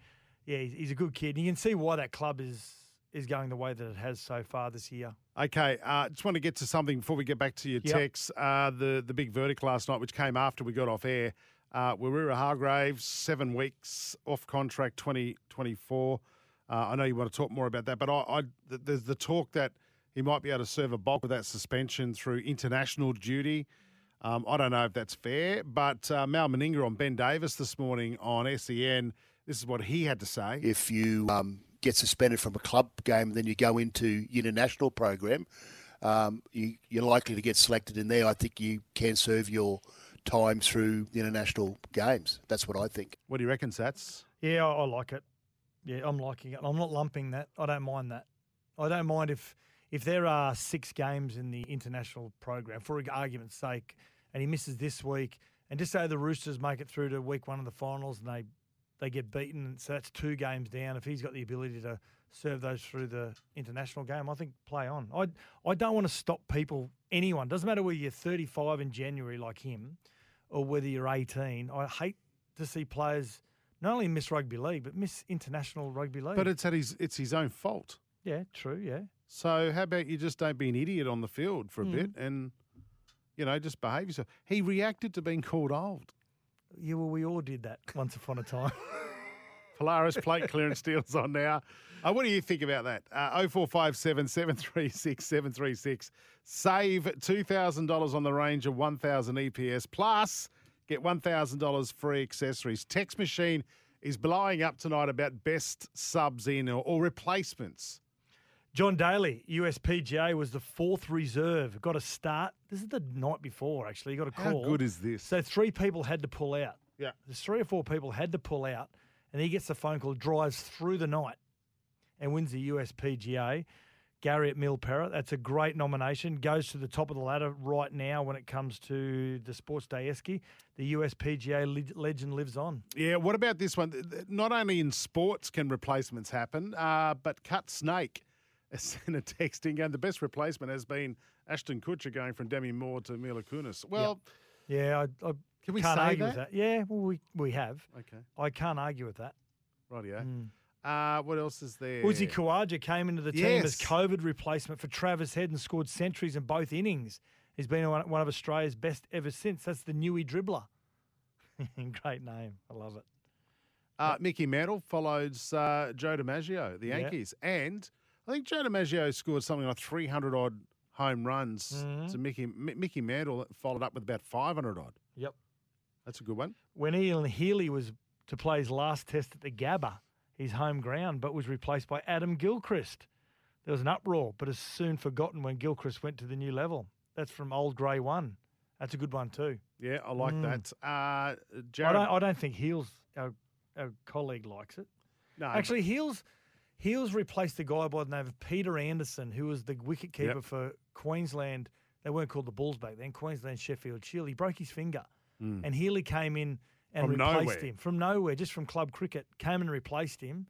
yeah, he's, he's a good kid. And you can see why that club is is going the way that it has so far this year. Okay, uh, just want to get to something before we get back to your Yep. texts. Uh, the the big verdict last night, which came after we got off air, uh, Hargreaves, seven weeks off contract, twenty twenty four. Uh, I know you want to talk more about that, but I, I th- there's the talk that he might be able to serve a bulk of that suspension through international duty. Um, I don't know if that's fair, but uh, Mal Meninga on Ben Davis this morning on SEN. This is what he had to say. If you um, get suspended from a club game, then you go into international program. Um, you, you're likely to get selected in there. I think you can serve your time through the international games. That's what I think. What do you reckon, Satts? Yeah, I, I like it. Yeah, I'm liking it. I'm not lumping that. I don't mind that. I don't mind if if there are six games in the international program, for argument's sake, and he misses this week, and just say the Roosters make it through to week one of the finals and they they get beaten, so that's two games down. If he's got the ability to serve those through the international game, I think play on. I I don't want to stop people, anyone. Doesn't matter whether you're 35 in January like him, or whether you're 18. I hate to see players not only miss rugby league but miss international rugby league. But it's at his it's his own fault. yeah, true. Yeah, So how about you just don't be an idiot on the field for a bit Mm. and you know just behave yourself. He reacted to being called old. yeah. Well, we all did that once upon a time. [laughs] Polaris plate clearance deals on now. Uh, what do you think about that? Uh, 0457 736 736. Save $2,000 on the range of 1,000 EPS plus get $1,000 free accessories. Text machine is blowing up tonight about best subs in or, or replacements. John Daly, USPGA, was the fourth reserve. Got a start. This is the night before, actually. He got a call. How good is this? So three people had to pull out. Yeah. There's three or four people had to pull out, and he gets the phone call, drives through the night, and wins the USPGA. Gary at Milperra, that's a great nomination. Goes to the top of the ladder right now when it comes to the Sports Day Esky. The USPGA le- legend lives on. Yeah, what about this one? Not only in sports can replacements happen, uh, but Cut Snake has sent a text in going, the best replacement has been Ashton Kutcher going from Demi Moore to Mila Kunis. Well, Yeah, I, I Can we can't say argue that? with that. Yeah, well, we, we have. Okay. I can't argue with that. rightio. Uh, what else is there? Uzi Khawaja came into the team as COVID replacement for Travis Head and scored centuries in both innings. He's been one one of Australia's best ever since. That's the Newey dribbler. [laughs] Great name. I love it. Uh, Mickey Mantle follows uh, Joe DiMaggio, the Yeah. Yankees. And I think Joe DiMaggio scored something like 300 odd home runs Mhm. to Mickey, M- Mickey Mantle, followed up with about 500 odd. Yep. That's a good one. When Ian Healy was to play his last test at the Gabba, his home ground, but was replaced by Adam Gilchrist. There was an uproar, but is soon forgotten when Gilchrist went to the new level. That's from Old Grey One. That's a good one too. Yeah, I like Mm. that. Uh, I don't, I don't think Heels, our, our colleague, likes it. no, Actually, Heels Heels replaced the guy by the name of Peter Anderson, who was the wicketkeeper Yep. for Queensland. They weren't called the Bulls back then. Queensland Sheffield Shield. He broke his finger, Mm. and Healy came in and From replaced nowhere. him from nowhere, just from club cricket. Came and replaced him.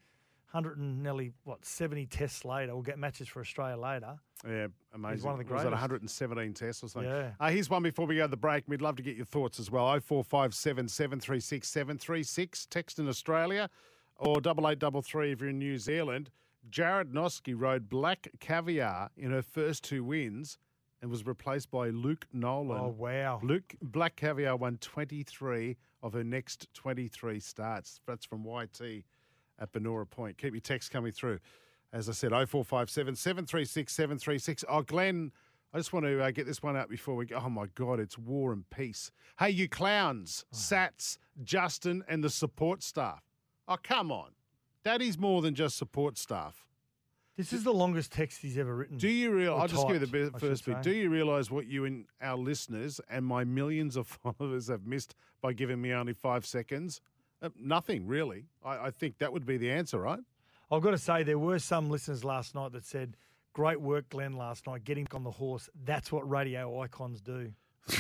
Hundred and nearly what seventy tests later. We'll get matches for Australia later. Yeah, amazing. one of the Was it 117 tests or something? Yeah. Uh, here's one before we go to the break. We'd love to get your thoughts as well. 0457 736 736. Text in Australia or 8833 if you're in New Zealand. Jarrad Noske rode Black Caviar in her first two wins and was replaced by Luke Nolan. Oh wow! Luke Black Caviar won 23 of her next 23 starts. That's from YT at Banora Point. Keep your text coming through. As I said, 0457 736 736. Oh, Glenn, I just want to uh, get this one out before we go. Oh, my God, it's war and peace. Hey, you clowns, Satts, Justin, and the support staff. Oh, come on. Daddy's more than just support staff. This is the longest text he's ever written. Do you realize? I'll just give you the typed, be- I should first bit. say. Do you realise what you and our listeners and my millions of [laughs] followers have missed by giving me only five seconds? Uh, nothing really. I, I think that would be the answer, right? I've got to say, there were some listeners last night that said, Great work, Glenn, last night, getting on the horse. That's what radio icons do. [laughs]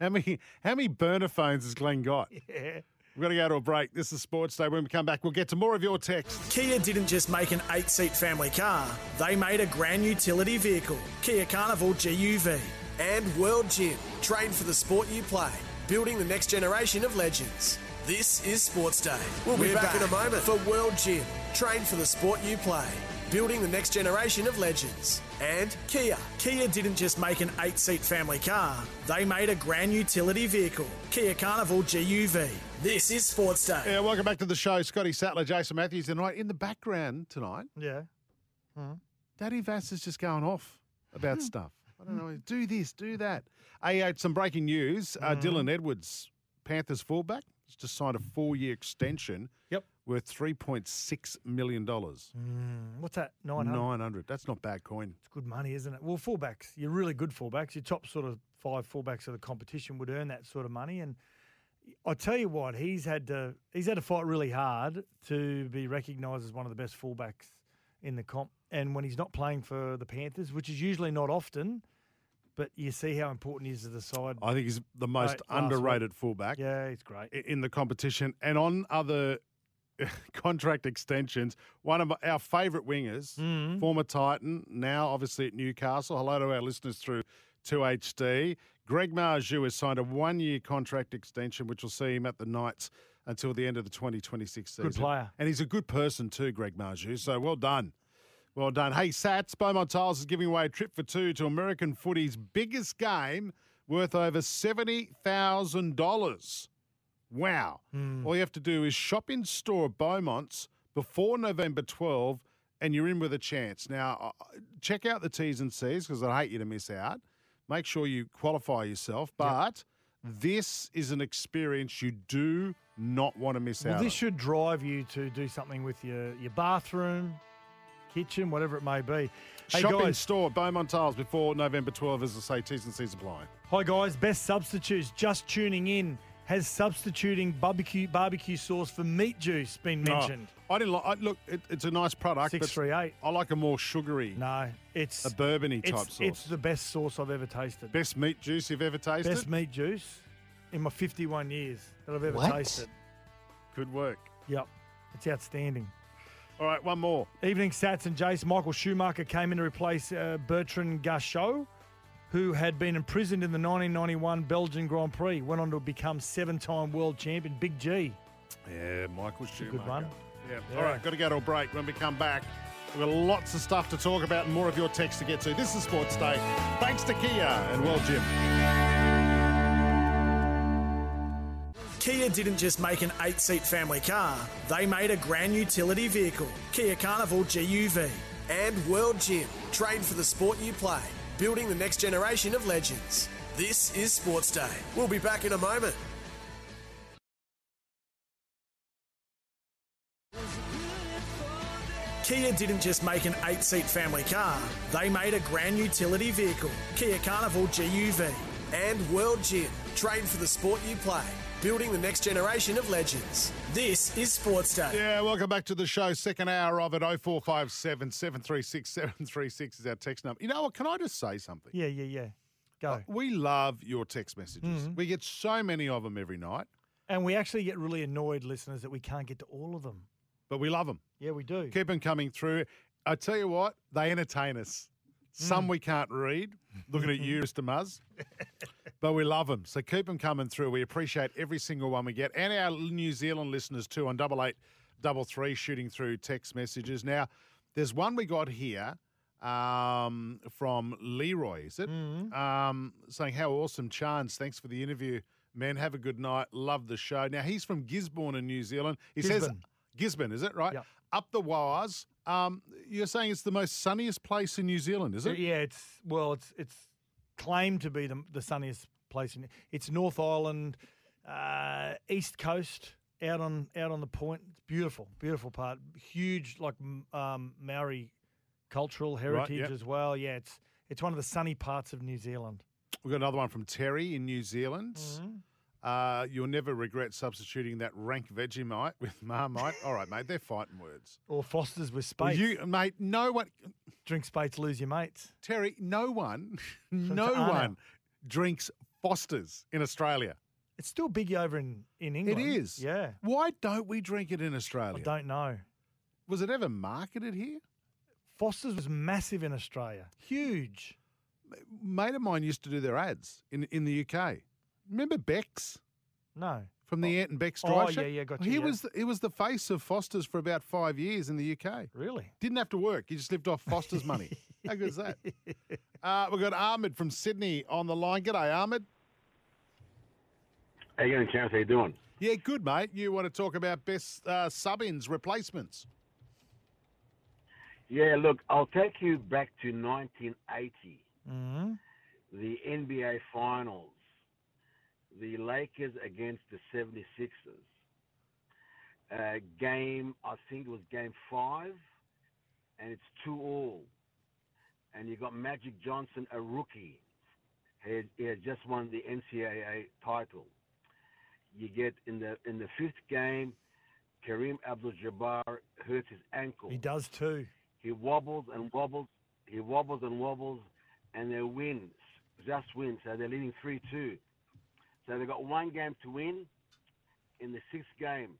How many how many burner phones has Glenn got? [laughs] Yeah. We've got to go to a break. This is Sports Day. When we come back, we'll get to more of your text. Kia didn't just make an eight seat family car, they made a grand utility vehicle, Kia Carnival GUV. And World Gym, train for the sport you play, building the next generation of legends. This is Sports Day. We'll be We're back, in a moment for World Gym, train for the sport you play, building the next generation of legends. And Kia. Kia didn't just make an eight seat family car, they made a grand utility vehicle, Kia Carnival GUV. This is Sports Day. Yeah, welcome back to the show. Scotty Sattler, Jason Matthews tonight. In the background tonight, Yeah. Daddy Vass is just going off about stuff. I don't know. Do this, do that. Hey, uh, some breaking news. Uh, Dylan Edwards, Panthers fullback, has just signed a four-year extension. Yep. Worth three point six million dollars. Mm, what's that? 900? Nine hundred. That's not bad coin. It's good money, isn't it? Well, fullbacks, you're really good fullbacks. Your top sort of five fullbacks of the competition would earn that sort of money. And I tell you what, he's had to he's had to fight really hard to be recognised as one of the best fullbacks in the comp. And when he's not playing for the Panthers, which is usually not often, but you see how important he is to the side. I think he's the most week. underrated fullback. Yeah, he's great. in the competition. And on other [laughs] contract extensions, one of our favourite wingers, Mm-hmm. former Titan, now obviously at Newcastle. Hello to our listeners through 2HD. Greg Marzhew has signed a one year contract extension, which will see him at the Knights until the end of the 2026 season. Good player. And he's a good person too, Greg Marzhew. So well done. Well done. Hey, Satts, Beaumont Tiles is giving away a trip for two to American footy's biggest game worth over $70,000. Wow. All you have to do is shop in store at Beaumont's before November 12 and you're in with a chance. Now, uh, check out the T's and C's because I'd hate you to miss out. Make sure you qualify yourself, but this is an experience you do not want to miss Well, out this on. should drive you to do something with your, your bathroom, kitchen, whatever it may be. Hey, Shop in store Beaumont Tiles before November 12 as I say, T's and C's apply. Hi guys, best substitutes. Just tuning in. Has substituting barbecue barbecue sauce for meat juice been mentioned? Oh, I didn't like. I, look, it, it's a nice product. 638. I like a more sugary. No, it's a bourbony it's, type sauce. It's the best sauce I've ever tasted. Best meat juice you've ever tasted. Best meat juice in my 51 years that I've ever What? tasted. Good work. Yep, it's outstanding. All right, one more. Evening Satts and Jace. Michael Schumacher came in to replace uh, Bertrand Gachot, who had been imprisoned in the 1991 Belgian Grand Prix. Went on to become seven-time world champion. Big G. Yeah, Michael Schumacher. good one. Yeah. Yeah. All right, got to go to a break. When we come back, we've got lots of stuff to talk about and more of your text to get to. This is Sports Day. Thanks to Kia and World Gym. Kia didn't just make an eight seat family car, they made a grand utility vehicle, Kia Carnival GUV. And World Gym, train for the sport you play, building the next generation of legends. This is Sports Day. We'll be back in a moment. Kia didn't just make an eight seat family car, they made a grand utility vehicle, Kia Carnival GUV. And World Gym, trained for the sport you play, building the next generation of legends. This is Sports Day. Yeah, welcome back to the show. Second hour of it. 0457 736 736 is our text number. You know what? Can I just say something? Yeah, yeah, yeah. Go. We love your text messages. Mhm. We get so many of them every night, And we actually get really annoyed, listeners, that we can't get to all of them. but we love them. Yeah, we do. Keep them coming through. I tell you what, they entertain us. Some Mm. we can't read. Looking at [laughs] you, Mr. Muzz. But we love them. So keep them coming through. We appreciate every single one we get. And our New Zealand listeners too on double eight double three shooting through text messages. Now, there's one we got here um, from Leroy, is it? Mm-hmm. Um, saying, How awesome, Charnze. Thanks for the interview. Man, have a good night. Love the show. Now, he's from Gisborne in New Zealand. He says, Gisborne. Gisborne, is it right? Up the wires. Um, you're saying it's the most sunniest place in New Zealand, is it? Yeah, it's well, it's it's claimed to be the, the sunniest place in it's North Island, uh, East Coast, out on out on the point. It's Beautiful, beautiful part. Huge, like um, Maori cultural heritage yep. as well. Yeah, it's it's one of the sunny parts of New Zealand. We've got another one from Terry in New Zealand. Mm-hmm. Uh, you'll never regret substituting that rank Vegemite [laughs] with Marmite. All right, mate, they're fighting words. Or Foster's with space. you, mate, no one, Drink space, lose your mates. Terry, no one, [laughs] no Arno. one drinks Foster's in Australia. It's still big over in, in England. It is. Yeah. Why don't we drink it in Australia? I don't know. Was it ever marketed here? Foster's was massive in Australia. Huge. mate of mine used to do their ads in in the UK. Remember Beck's No. from the Ant and Beck's Oh, drive yeah, shop? yeah, gotcha, He yeah. was the, he was the face of Foster's for about five years in the UK. Really? Didn't have to work. He just lived off Foster's money. [laughs] How good is that? Uh, we've got Ahmed from Sydney on the line. G'day, Ahmed. How you going, Chance? How you doing? Yeah, good, mate. You want to talk about best uh, sub-ins replacements? Yeah, look, I'll take you back to 1980, Mm-hmm. the NBA Finals, the Lakers against the 76ers. Uh, game, I think it was game five, and it's two all. And you got Magic Johnson, a rookie. He had, he had just won the NCAA title. You get in the in the fifth game, Kareem Abdul-Jabbar hurts his ankle. He does too. He wobbles and wobbles. He wobbles and wobbles, and they win. Just win. So they're leading 3 2. So they got one game to win. In the sixth game,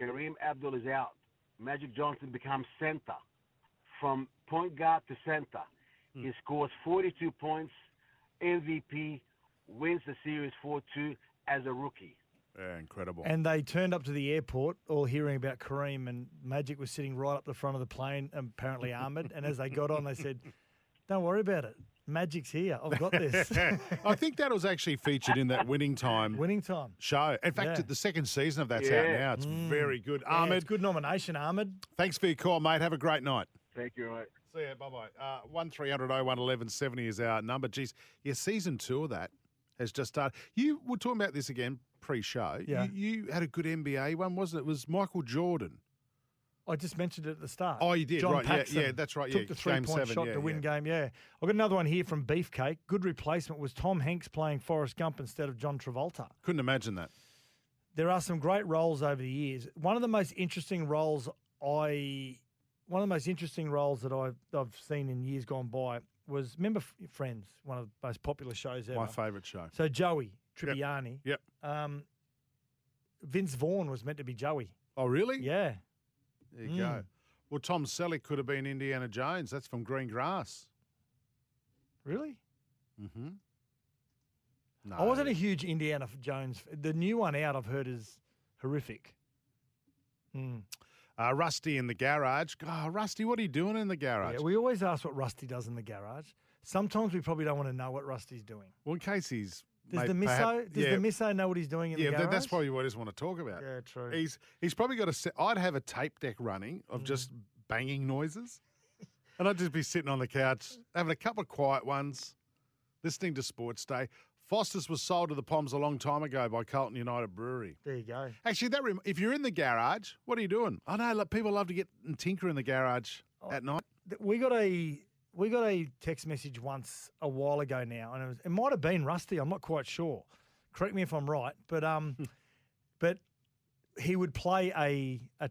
Kareem Abdul is out. Magic Johnson becomes center. From point guard to center. Hmm. He scores 42 points, MVP, wins the series 4 2 as a rookie. Yeah, incredible. And they turned up to the airport, all hearing about Kareem, and Magic was sitting right up the front of the plane, apparently [laughs] armoured. and as they got on, they said, "Don't worry about it. Magic's here. I've got this." [laughs] I think that was actually featured in that winning time winning time show. In fact, Yeah. the second season of that's out Yeah. now. It's Mm. very good. Yeah, Ahmed, it's good nomination, Ahmed. thanks for your call, mate. Have a great night. Thank you, mate. See ya. Bye bye. Uh, one 1170 is our number. Geez, yeah, season two of that has just started. You were talking about this again pre-show. Yeah. You, you had a good NBA one, wasn't it? It was Michael Jordan. I just mentioned it at the start. Oh, you did, John right, yeah, yeah, that's right, Took yeah, the game three-point seven, shot yeah, to win yeah. game. Yeah, I've got another one here from Beefcake. Good replacement was Tom Hanks playing Forrest Gump instead of John Travolta. Couldn't imagine that. there are some great roles over the years. One of the most interesting roles I, one of the most interesting roles that I've I've seen in years gone by was remember Friends, one of the most popular shows ever. My favourite show. So Joey Tribbiani. Yep. Um, Vince Vaughn was meant to be Joey. Oh, really? Yeah. There you go. Mm. Well, Tom Selleck could have been Indiana Jones. That's from Green Grass. Really? Mm-hmm. No. I wasn't a huge Indiana Jones. The new one out I've heard is horrific. Mm. Uh, Rusty in the garage. Oh, Rusty, what are you doing in the garage? Yeah, we always ask what Rusty does in the garage. Sometimes we probably don't want to know what Rusty's doing. well, in case he's. Does made the miso perhap- does yeah, the misso know what he's doing in yeah, the garage? that's probably what I just want to talk about. Yeah, true. He's he's probably got a. se- I'd have a tape deck running of Mm. just banging noises, [laughs] and I'd just be sitting on the couch having a couple of quiet ones, listening to Sports Day. Foster's was sold to the Poms a long time ago by Carlton United Brewery. There you go. Actually, that rem- if you're in the garage, what are you doing? I know like, people love to get and tinker in the garage Oh. at night. We got a we got a text message once a while ago now, and it, was, it might have been Rusty. I'm not quite sure. Correct me if I'm right, but um, but he would play a a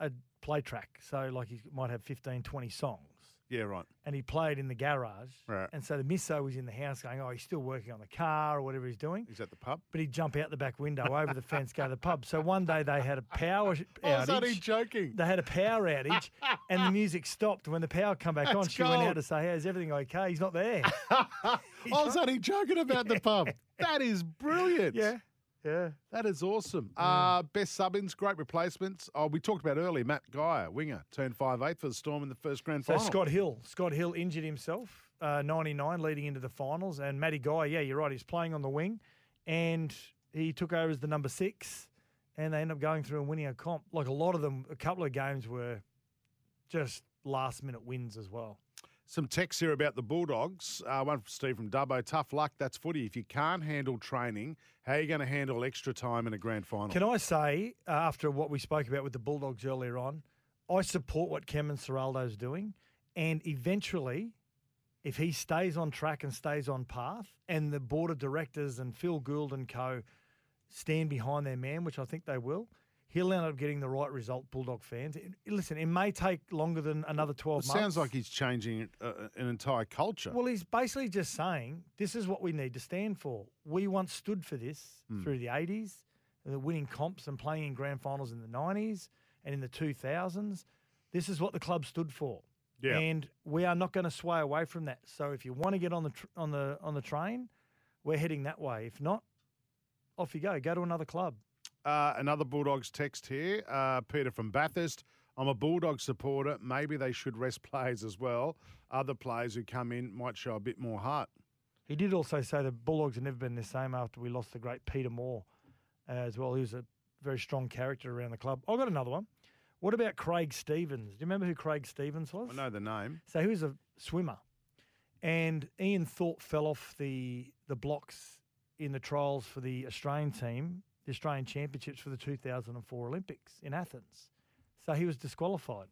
a play track. So like he might have 15, 20 songs, Yeah, right. and he played in the garage. Right. And so the misso was in the house going, oh, he's still working on the car or whatever he's doing. He's at the pub. But he'd jump out the back window over the fence, go to the pub. So one day they had a power sh- [laughs] I was outage. only joking. They had a power outage, [laughs] and the music stopped. When the power come back on, That's she went out to say, "Hey, is everything okay?" He's not there. [laughs] I was only joking about the pub. That is brilliant. Yeah. Yeah. That is awesome. Uh, best sub-ins, great replacements. Oh, we talked about earlier, Matt Geyer, winger, turned five eight for the Storm in the first grand So final. Scott Hill, Scott Hill injured himself, uh, 99, leading into the finals, and Matty Geyer, yeah, you're right, he's playing on the wing, and he took over as the number six, and they end up going through and winning a comp. Like a lot of them, a couple of games were just last minute wins as well. Some texts here about the Bulldogs. Uh, one from Steve from Dubbo. Tough luck. That's footy. If you can't handle training, how are you going to handle extra time in a grand final? Can I say, uh, after what we spoke about with the Bulldogs earlier on, I support what Cameron Ciraldo's doing. And eventually, if he stays on track and stays on path, and the board of directors and Phil Gould and co stand behind their man, which I think they will, he'll end up getting the right result, Bulldog fans. It- listen, it may take longer than another 12 It months. sounds like he's changing uh, an entire culture. Well, he's basically just saying this is what we need to stand for. We once stood for this Hmm. through the 80s, the winning comps and playing in grand finals in the 90s and in the 2000s. This is what the club stood for. Yeah. And we are not going to sway away from that. So if you want to get on the tr- on the on the train, we're heading that way. If not, off you go. Go to another club. Uh, another Bulldogs text here. Uh, Peter from Bathurst. I'm a Bulldog supporter. Maybe they should rest [laughs] players as well. Other players who come in might show a bit more heart. He did also say the Bulldogs have never been the same after we lost the great Peter Moore uh, as well. He was a very strong character around the club. I've got another one. What about Craig Stevens? Do you remember who Craig Stevens was? I know the name. So he was a swimmer, and Ian Thorpe fell off the the blocks in the trials for the Australian team, the Australian Championships for the 2004 Olympics in Athens. So he was disqualified.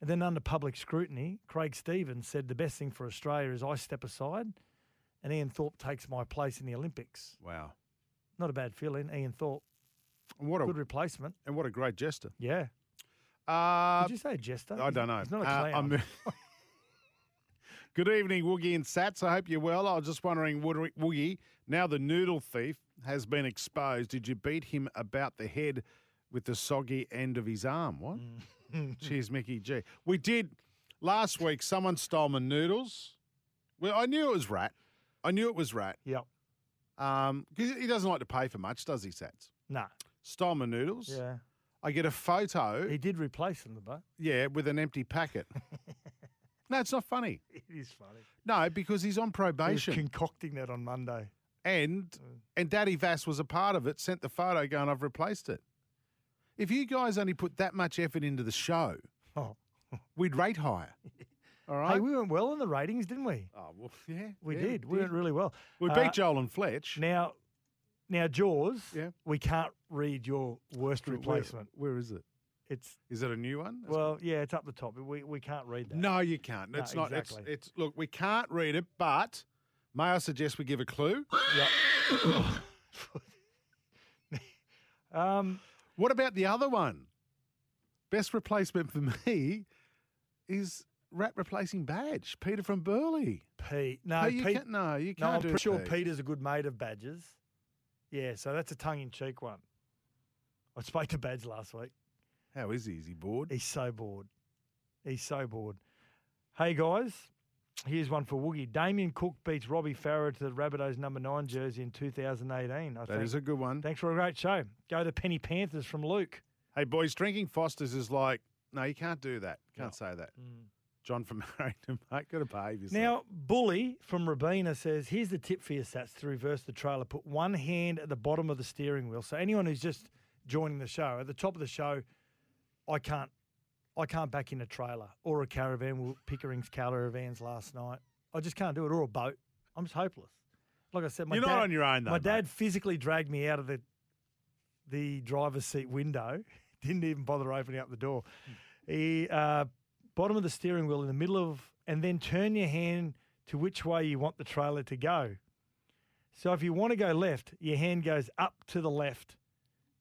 And then under public scrutiny, Craig Stevens said the best thing for Australia is I step aside, and Ian Thorpe takes my place in the Olympics. Wow. Not a bad feeling, Ian Thorpe. And what a Good replacement. And what a great jester. Yeah. Uh, Did you say jester? I don't know. He's not a Uh, clown. I'm- [laughs] Good evening, Woogie and Satts. I hope you're well. I was just wondering, Woogie, now the noodle thief has been exposed. Did you beat him about the head with the soggy end of his arm? What? Mm. [laughs] Cheers, Mickey G. We did last week. Someone stole my noodles. Well, I knew it was Rat. I knew it was Rat. Yep. Um, 'cause he doesn't like to pay for much, does he, Satts? No. Stole my noodles. Yeah. I get a photo. He did replace them, but Yeah, with an empty packet. [laughs] no, it's not funny. it is funny. No, because he's on He probation. concocting that on Monday. And Mm. and Daddy Vass was a part of it, sent the photo going, I've replaced it. If you guys only put that much effort into the show, Oh. we'd rate higher. [laughs] All right. Hey, we went well in the ratings, didn't we? oh, well, yeah. We yeah, did. We went really well. We Uh, beat Joel and Fletch. Now, now, Jaws. Yeah. We can't read your worst replacement. where is it? It's Is it a new one? Well, yeah, it's up the top. We we can't read that. No, you can't. No, It's not. exactly. It's, it's look. We can't read it, but may I suggest we give a clue? Yep. [laughs] um, What about the other one? Best replacement for me is Rat replacing Badge, Peter from Burleigh. Pete. No, No, you Pete. can't. No, you can't I'm do pretty sure Pete. Peter's a good mate of Badges. Yeah, so that's a tongue-in-cheek one. I spoke to Badge last week. How is he? Is he bored? He's so bored. He's so bored. Hey guys, here's one for Woogie. Damien Cook beats Robbie Farah to the Rabbitohs number nine jersey in 2018. I That think. is a good one. Thanks for a great show. Go to Penny Panthers from Luke. Hey, boys, drinking Foster's is like, no, you can't do that. Can't say that. Mm. John from [laughs] Harrington, mate, got to behave yourself. Now, Bully from Robina says, here's the tip for your Satts to reverse the trailer. Put one hand at the bottom of the steering wheel. So anyone who's just joining the show, at the top of the show, I can't I can't back in a trailer or a caravan. We were Pickering's caravans last night. I just can't do it, or a boat. I'm just hopeless. Like I said, my You're dad, not on your own, though, My mate. dad physically dragged me out of the the driver's seat window. [laughs] Didn't even bother opening up the door. He uh, bottom of the steering wheel in the middle of, and then turn your hand to which way you want the trailer to go. So if you want to go left, your hand goes up to the left,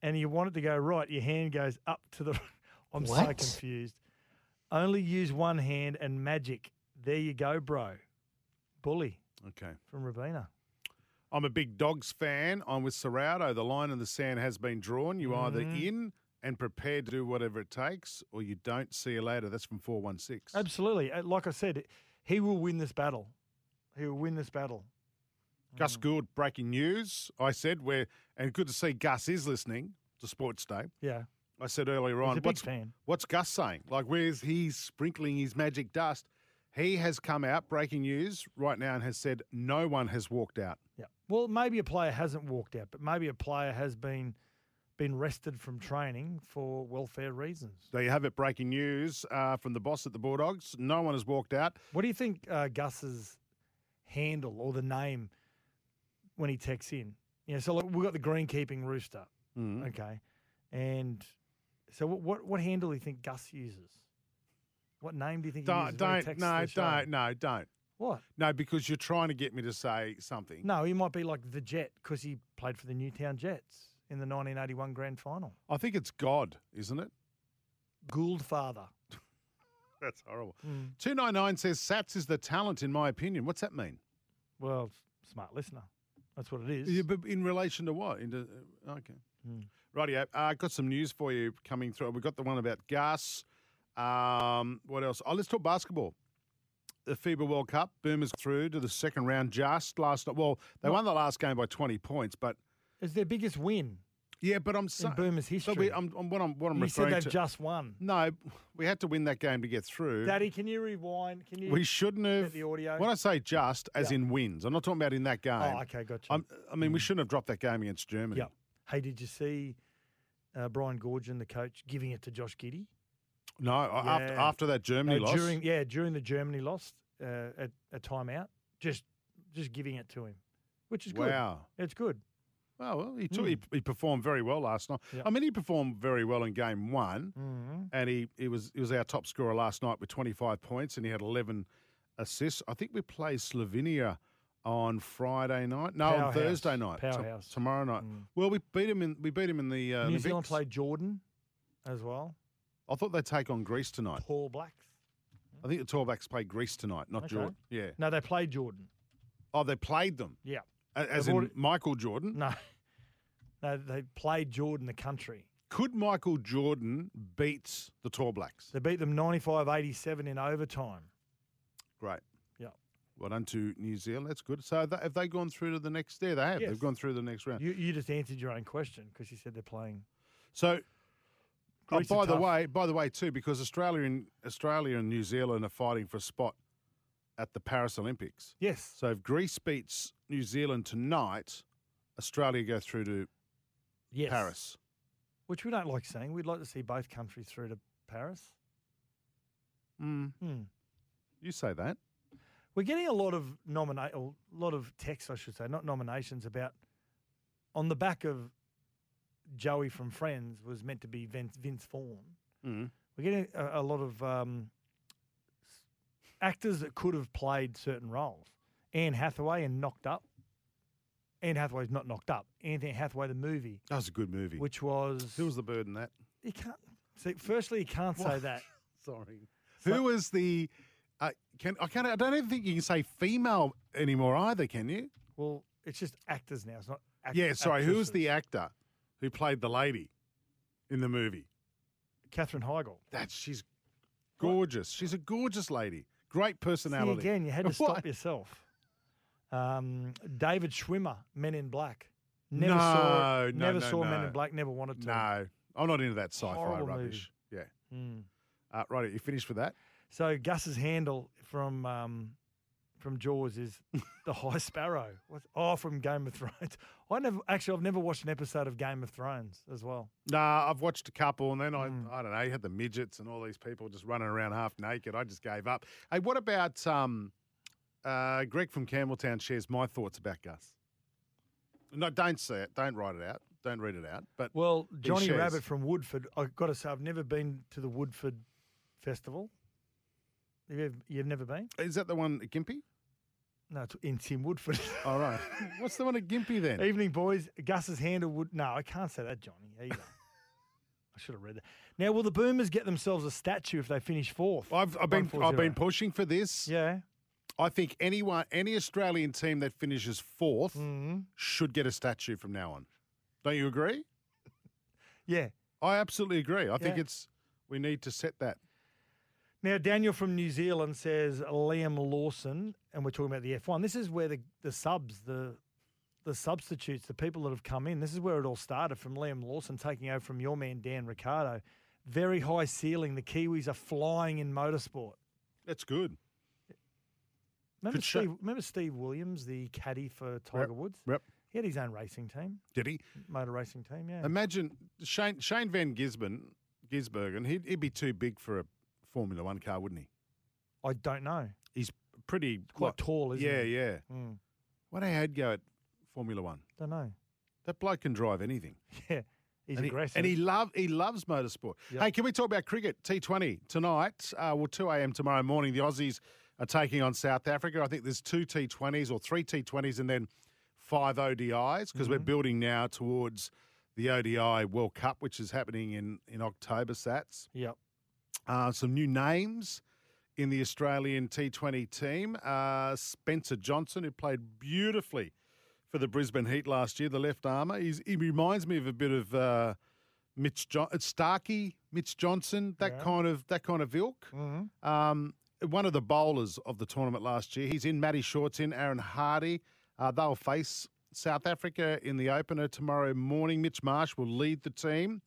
and you want it to go right, your hand goes up to the. [laughs] I'm so What? confused. Only use one hand and magic. There you go, bro. Bully Okay. from Robina. I'm a big dogs fan. I'm with Ciraldo. The line in the sand has been drawn. You either Mhm. in and prepared to do whatever it takes, or you don't. See you later. That's from 416. Absolutely. Uh, Like I said, he will win this battle. He will win this battle. Gus Gould, breaking news. I said, where, and good to see Gus is listening to Sports Day. Yeah. I said earlier on, what's, fan. what's Gus saying? Like, where's he sprinkling his magic dust? He has come out, breaking news right now, and has said no one has walked out. Yeah. Well, maybe a player hasn't walked out, but maybe a player has been been rested from training for welfare reasons. There you have it. Breaking news uh, from the boss at the Bulldogs. No one has walked out. What do you think uh, Gus's handle or the name when he texts in? Yeah, so like, we've got the greenkeeping rooster. Mm. Okay. And so what, what what handle do you think Gus uses? What name do you think he Don't, uses when he don't, texts no, the show? don't, no, don't. What? No, because you're trying to get me to say something. No, he might be like the Jet because he played for the Newtown Jets in the 1981 Grand Final. I think it's God, isn't it? Gouldfather. [laughs] That's horrible. Mm. 299 says Satts is the talent, in my opinion. What's that mean? Well, smart listener. That's what it is. Yeah, but in relation to what? Into, uh, okay. Rightio. I uh, got some news for you coming through. We've got the one about Gus. Um, what else? Oh, let's talk basketball. The FIBA World Cup, Boomers through to the second round just last night. Well, they won the last game by 20 points, but. It's their biggest win. Yeah, but I'm saying. Boomers But we, history. I'm, I'm, what I'm, what I'm you said referring they've to. just won. No, we had to win that game to get through. Daddy, can you rewind? Can you? we shouldn't have. the audio. When I say just, as Yeah. in wins, I'm not talking about in that game. Oh, okay, gotcha. I'm, I mean, we shouldn't have dropped that game against Germany. Yeah. Hey, did you see uh, Brian Goorjian, the coach, giving it to Josh Giddey? No, after, Yeah. after that Germany No, loss. During yeah, during the Germany loss uh, at a timeout, just just giving it to him, which is good. Wow. It's good. Oh, well, he, took, Mm. he, he performed very well last night. Yeah. I mean, he performed very well in game one, Mhm. and he, he was he was our top scorer last night with 25 points, and he had 11 assists. I think we play Slovenia on Friday night. No, on Thursday night. T- Powerhouse. tomorrow night. Well, we beat him in we beat him in the uh, New Olympics. Zealand played Jordan as well. I thought they'd take on Greece tonight. All Blacks. I think the Tall Blacks play Greece tonight, not Okay. Jordan. Yeah. No, they played Jordan. Oh, they played them. Yeah. As They've in already- Michael Jordan. No, [laughs] no, they played Jordan, the country. Could Michael Jordan beat the Tall Blacks? They beat them 95-87 in overtime. Great. Well done to New Zealand. That's good. So have they gone through to the next? There they have. Yes. They've gone through the next round. You you just answered your own question because you said they're playing. so, oh, by the tough. way, by the way, too, because Australia and Australia and New Zealand are fighting for a spot at the Paris Olympics. Yes. So if Greece beats New Zealand tonight, Australia go through to Yes. Paris. Which we don't like seeing. We'd like to see both countries through to Paris. Mm. Hmm. You say that. We're getting a lot of nominate, a lot of texts, I should say, not nominations, about on the back of Joey from Friends was meant to be Vince, Vince Vaughn. Mm. We're getting a, a lot of um, actors that could have played certain roles. Anne Hathaway and Knocked Up. Anne Hathaway's not Knocked Up. Anthony Hathaway, the movie, That was a good movie. which was Who was the bird in that? you can't. See, firstly, you can't say that. [laughs] Sorry. Who was the? Uh, can I can't. I don't even think you can say female anymore either. Can you? Well, it's just actors now. It's not. Act- yeah. Sorry. Who was the actor who played the lady in the movie? Katherine Heigl. That's she's gorgeous. She's a gorgeous lady. Great See, personality. again, you had to [laughs] What? stop yourself. Um, David Schwimmer, Men in Black. Never no, saw. no, never no, saw no. Men in Black. Never wanted to. No, I'm not into that sci-fi Horrible rubbish. Yeah. Hmm. Uh, right. You finished with that? So Gus's handle from um, from Jaws is [laughs] the High Sparrow. What's, oh, from Game of Thrones. [laughs] I never actually. I've never watched an episode of Game of Thrones as well. Nah, I've watched a couple, and then I, Hmm. I don't know, you had the midgets and all these people just running around half naked. I just gave up. Hey, what about um, uh, Greg from Campbelltown shares my thoughts about Gus? No, don't say it. Don't write it out. Don't read it out. But Well, Johnny. Rabbit from Woodford. I've got to say, I've never been to the Woodford Festival. You've, you've never been? Is that the one at Gympie? No, it's in Tim Woodford. [laughs] All right. What's the one at Gympie then? Evening, boys. Gus's handle would. No, I can't say that, Johnny, either. [laughs] I should have read that. Now, will the Boomers get themselves a statue if they finish fourth? I've, I've been I've been pushing for this. Yeah. I think anyone, any Australian team that finishes 4th Mm-hmm. should get a statue from now on. Don't you agree? [laughs] Yeah. I absolutely agree. I think it's we need to set that. Now, Daniel from New Zealand says Liam Lawson, and we're talking about the F1. This is where the, the subs, the the substitutes, the people that have come in, this is where it all started from Liam Lawson taking over from your man, Dan Ricciardo. Very high ceiling. The Kiwis are flying in motorsport. That's good. Remember. Steve, remember Steve Williams, the caddy for Tiger Yep, Woods? Yep. He He had his own racing team, Did he? motor racing team. Yeah. Imagine Shane Shane Van Gisbergen, Gisbergen he'd, he'd be too big for a Formula One car, wouldn't he? I don't know. He's pretty Quite like- tall, isn't yeah, he? yeah. Mm. What do he'd go at Formula One? Don't know. That bloke can drive anything. [laughs] Yeah. He's and he, aggressive. and he love he loves motorsport. Yep. Hey, can we talk about cricket? T Twenty tonight. Uh, well, two a.m. tomorrow morning. The Aussies are taking on South Africa. I think there's two T Twenties or three T Twenties, and then five ODIs because we're Mm-hmm. building now towards the ODI World Cup, which is happening in in October. Satts. Yep. Uh, some new names in the Australian T20 team. Uh, Spencer Johnson, who played beautifully for the Brisbane Heat last year, the left armour. He's, he reminds me of a bit of uh, Mitch John- uh, Starkey, Mitch Johnson, that Yeah. kind of that kind of ilk. Mhm. Um, one of the bowlers of the tournament last year. He's in. Matty Short's in. Aaron Hardy. Uh, they'll face South Africa in the opener tomorrow morning. Mitch Marsh will lead the team.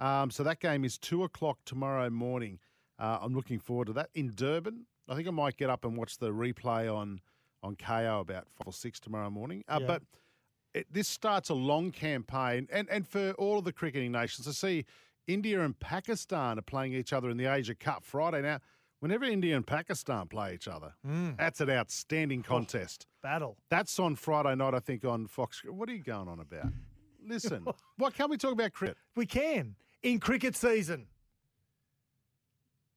Um, so that game is two o'clock tomorrow morning. Uh, I'm looking forward to that in Durban. I think I might get up and watch the replay on on Kayo about five or six tomorrow morning. Uh, Yeah. But it, this starts a long campaign, and and for all of the cricketing nations, to see India and Pakistan are playing each other in the Asia Cup Friday. Now, whenever India and Pakistan play each other, Mm. that's an outstanding contest. Battle. That's on Friday night, I think, on Fox. What are you going on about? Listen, [laughs] what can't we talk about cricket? We can in cricket season.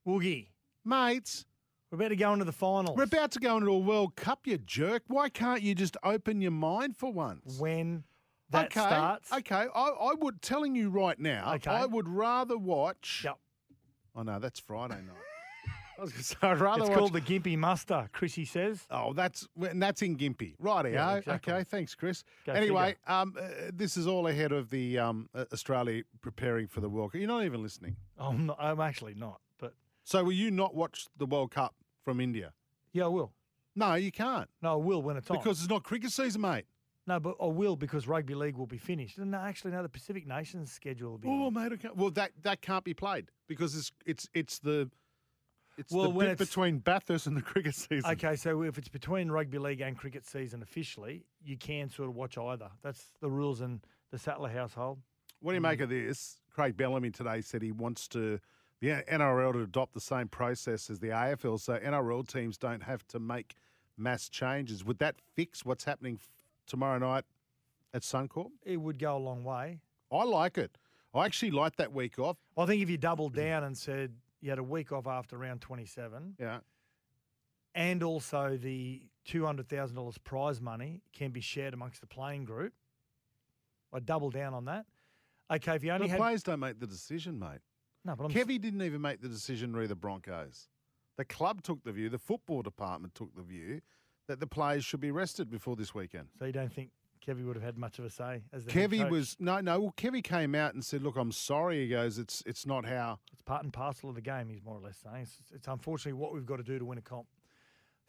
Woogie, Mates, we're about to go into the finals. we're about to go into a World Cup, you jerk. Why can't you just open your mind for once? when that okay, starts. Okay, I, I would telling you right now. Okay. I would rather watch. Yep. Oh no, that's Friday night. I was going to [laughs] say I'd rather It's watch. called the Gympie Muster, Chrissy says. Oh, that's and that's in Gympie, Righty, Yeah, exactly. Okay, thanks, Chris. Go anyway, um, uh, this is all ahead of the um, uh, Australia preparing for the World Cup. You're not even listening. I'm, not, I'm actually not, but So will you not watch the World Cup from India? yeah, I will. No, you can't No, I will when it's on. because it's not cricket season, mate. no, but I will because rugby league will be finished. And no, actually, no, the Pacific Nations schedule will be. Oh, on. mate. Okay. Well, that that can't be played because it's it's it's the it's Well, the when bit it's- between Bathurst and the cricket season. Okay, so if it's between rugby league and cricket season officially, you can sort of watch either. That's the rules in the Sattler household. What do you make of this? Craig Bellamy today said he wants to the NRL to adopt the same process as the AFL, so NRL teams don't have to make mass changes. Would that fix what's happening tomorrow night at Suncorp? It would go a long way. I like it. I actually like that week off. I think if you doubled down and said you had a week off after round 27, Yeah. and also the $200,000 prize money can be shared amongst the playing group, I'd double down on that. Okay, if you only the had. players don't make the decision, mate. no, but I'm, Kevy didn't even make the decision, re the Broncos. The club took the view, the football department took the view that the players should be rested before this weekend. So you don't think Kevy would have had much of a say as the Kevy was no, no. Well, Kevy came out and said, "Look, I'm sorry." He goes, "It's it's not how." It's part and parcel of the game. He's more or less saying it's, it's unfortunately what we've got to do to win a comp.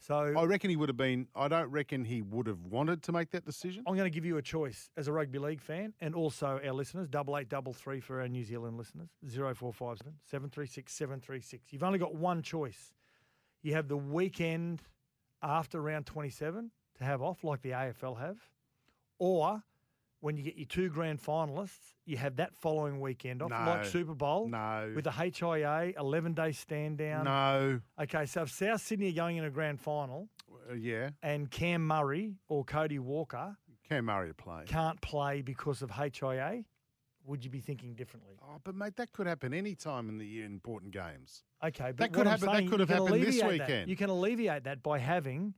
So I reckon he would have been. I don't reckon he would have wanted to make that decision. I'm going to give you a choice as a rugby league fan and also our listeners, double eight double three for our New Zealand listeners, 0457 736 736. You've only got one choice. You have the weekend after round 27 to have off, like the AFL have, or when you get your two grand finalists, you have that following weekend off, like Super Bowl. No. With the HIA, 11 day stand down. No. Okay, so if South Sydney are going in a grand final Uh, yeah. and Cam Murray or Cody Walker Cam Murray to play. can't play because of HIA, would you be thinking differently? Oh, but mate, that could happen any time in the year in important games. Okay, but That could I'm happen- that could have happened this alleviate that. You can alleviate that by having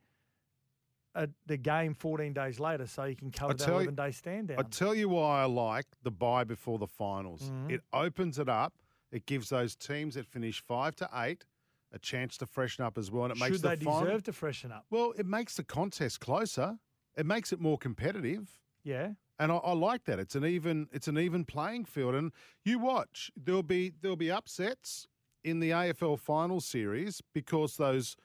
a, the game 14 days later, so you can cover that tell you- 11 day stand down. I tell you why I like the buy before the finals. Mhm. It opens it up. It gives those teams that finish five to eight a chance to freshen up as well, and it makes the Should the they final. deserve to freshen up? Well, it makes the contest closer. It makes it more competitive. Yeah. And I, I like that. It's an even it's an even playing field. And you watch, there'll be there'll be upsets in the AFL final series because those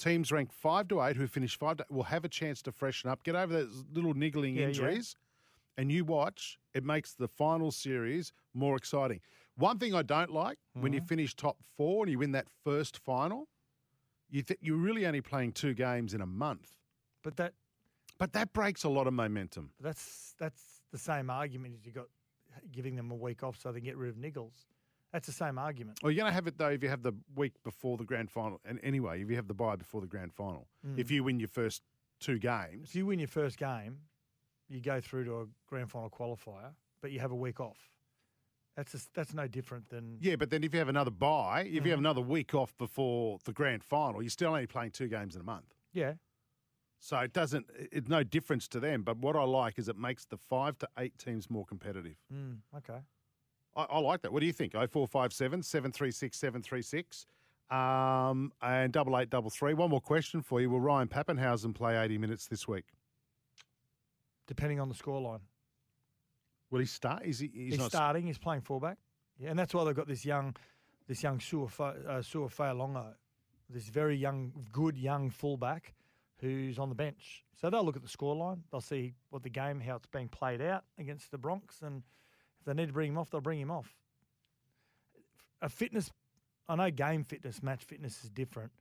teams ranked five to eight who finish five to will have a chance to freshen up, get over those little niggling Yeah, yeah. injuries. And you watch, it makes the final series more exciting. One thing I don't like when you Mhm. finish top four and you win that first final, you th- you're really only playing two games in a month. But that But that breaks a lot of momentum. That's that's the same argument as you got giving them a week off so they can get rid of Niggles. That's the same argument. Well, you're going to have it though if you have the week before the grand final. And anyway, if you have the bye before the grand final, Mm. if you win your first two games, If you win your first game, you go through to a grand final qualifier, but you have a week off. That's just, that's no different than yeah. But then if you have another bye, if you have another week off before the grand final, you're still only playing two games in a month. yeah. So it doesn't. It's no difference to them. But what I like is it makes the five to eight teams more competitive. Mm, okay. I, I like that. What do you think? Oh four five seven seven three six seven three six, um, and double eight double three. One more question for you. Will Ryan Papenhuyzen play eighty minutes this week? Depending on the scoreline. Will he start? Is he? He's, He's, not. starting. He's playing fullback. Yeah, and that's why they've got this young, this young Suafa- uh, Sua Fa'alogo, this very young, good young fullback who's on the bench. So they'll look at the scoreline. They'll see what the game, how it's being played out against the Bronx, and if they need to bring him off, they'll bring him off. A fitness, I know game fitness, match fitness is different,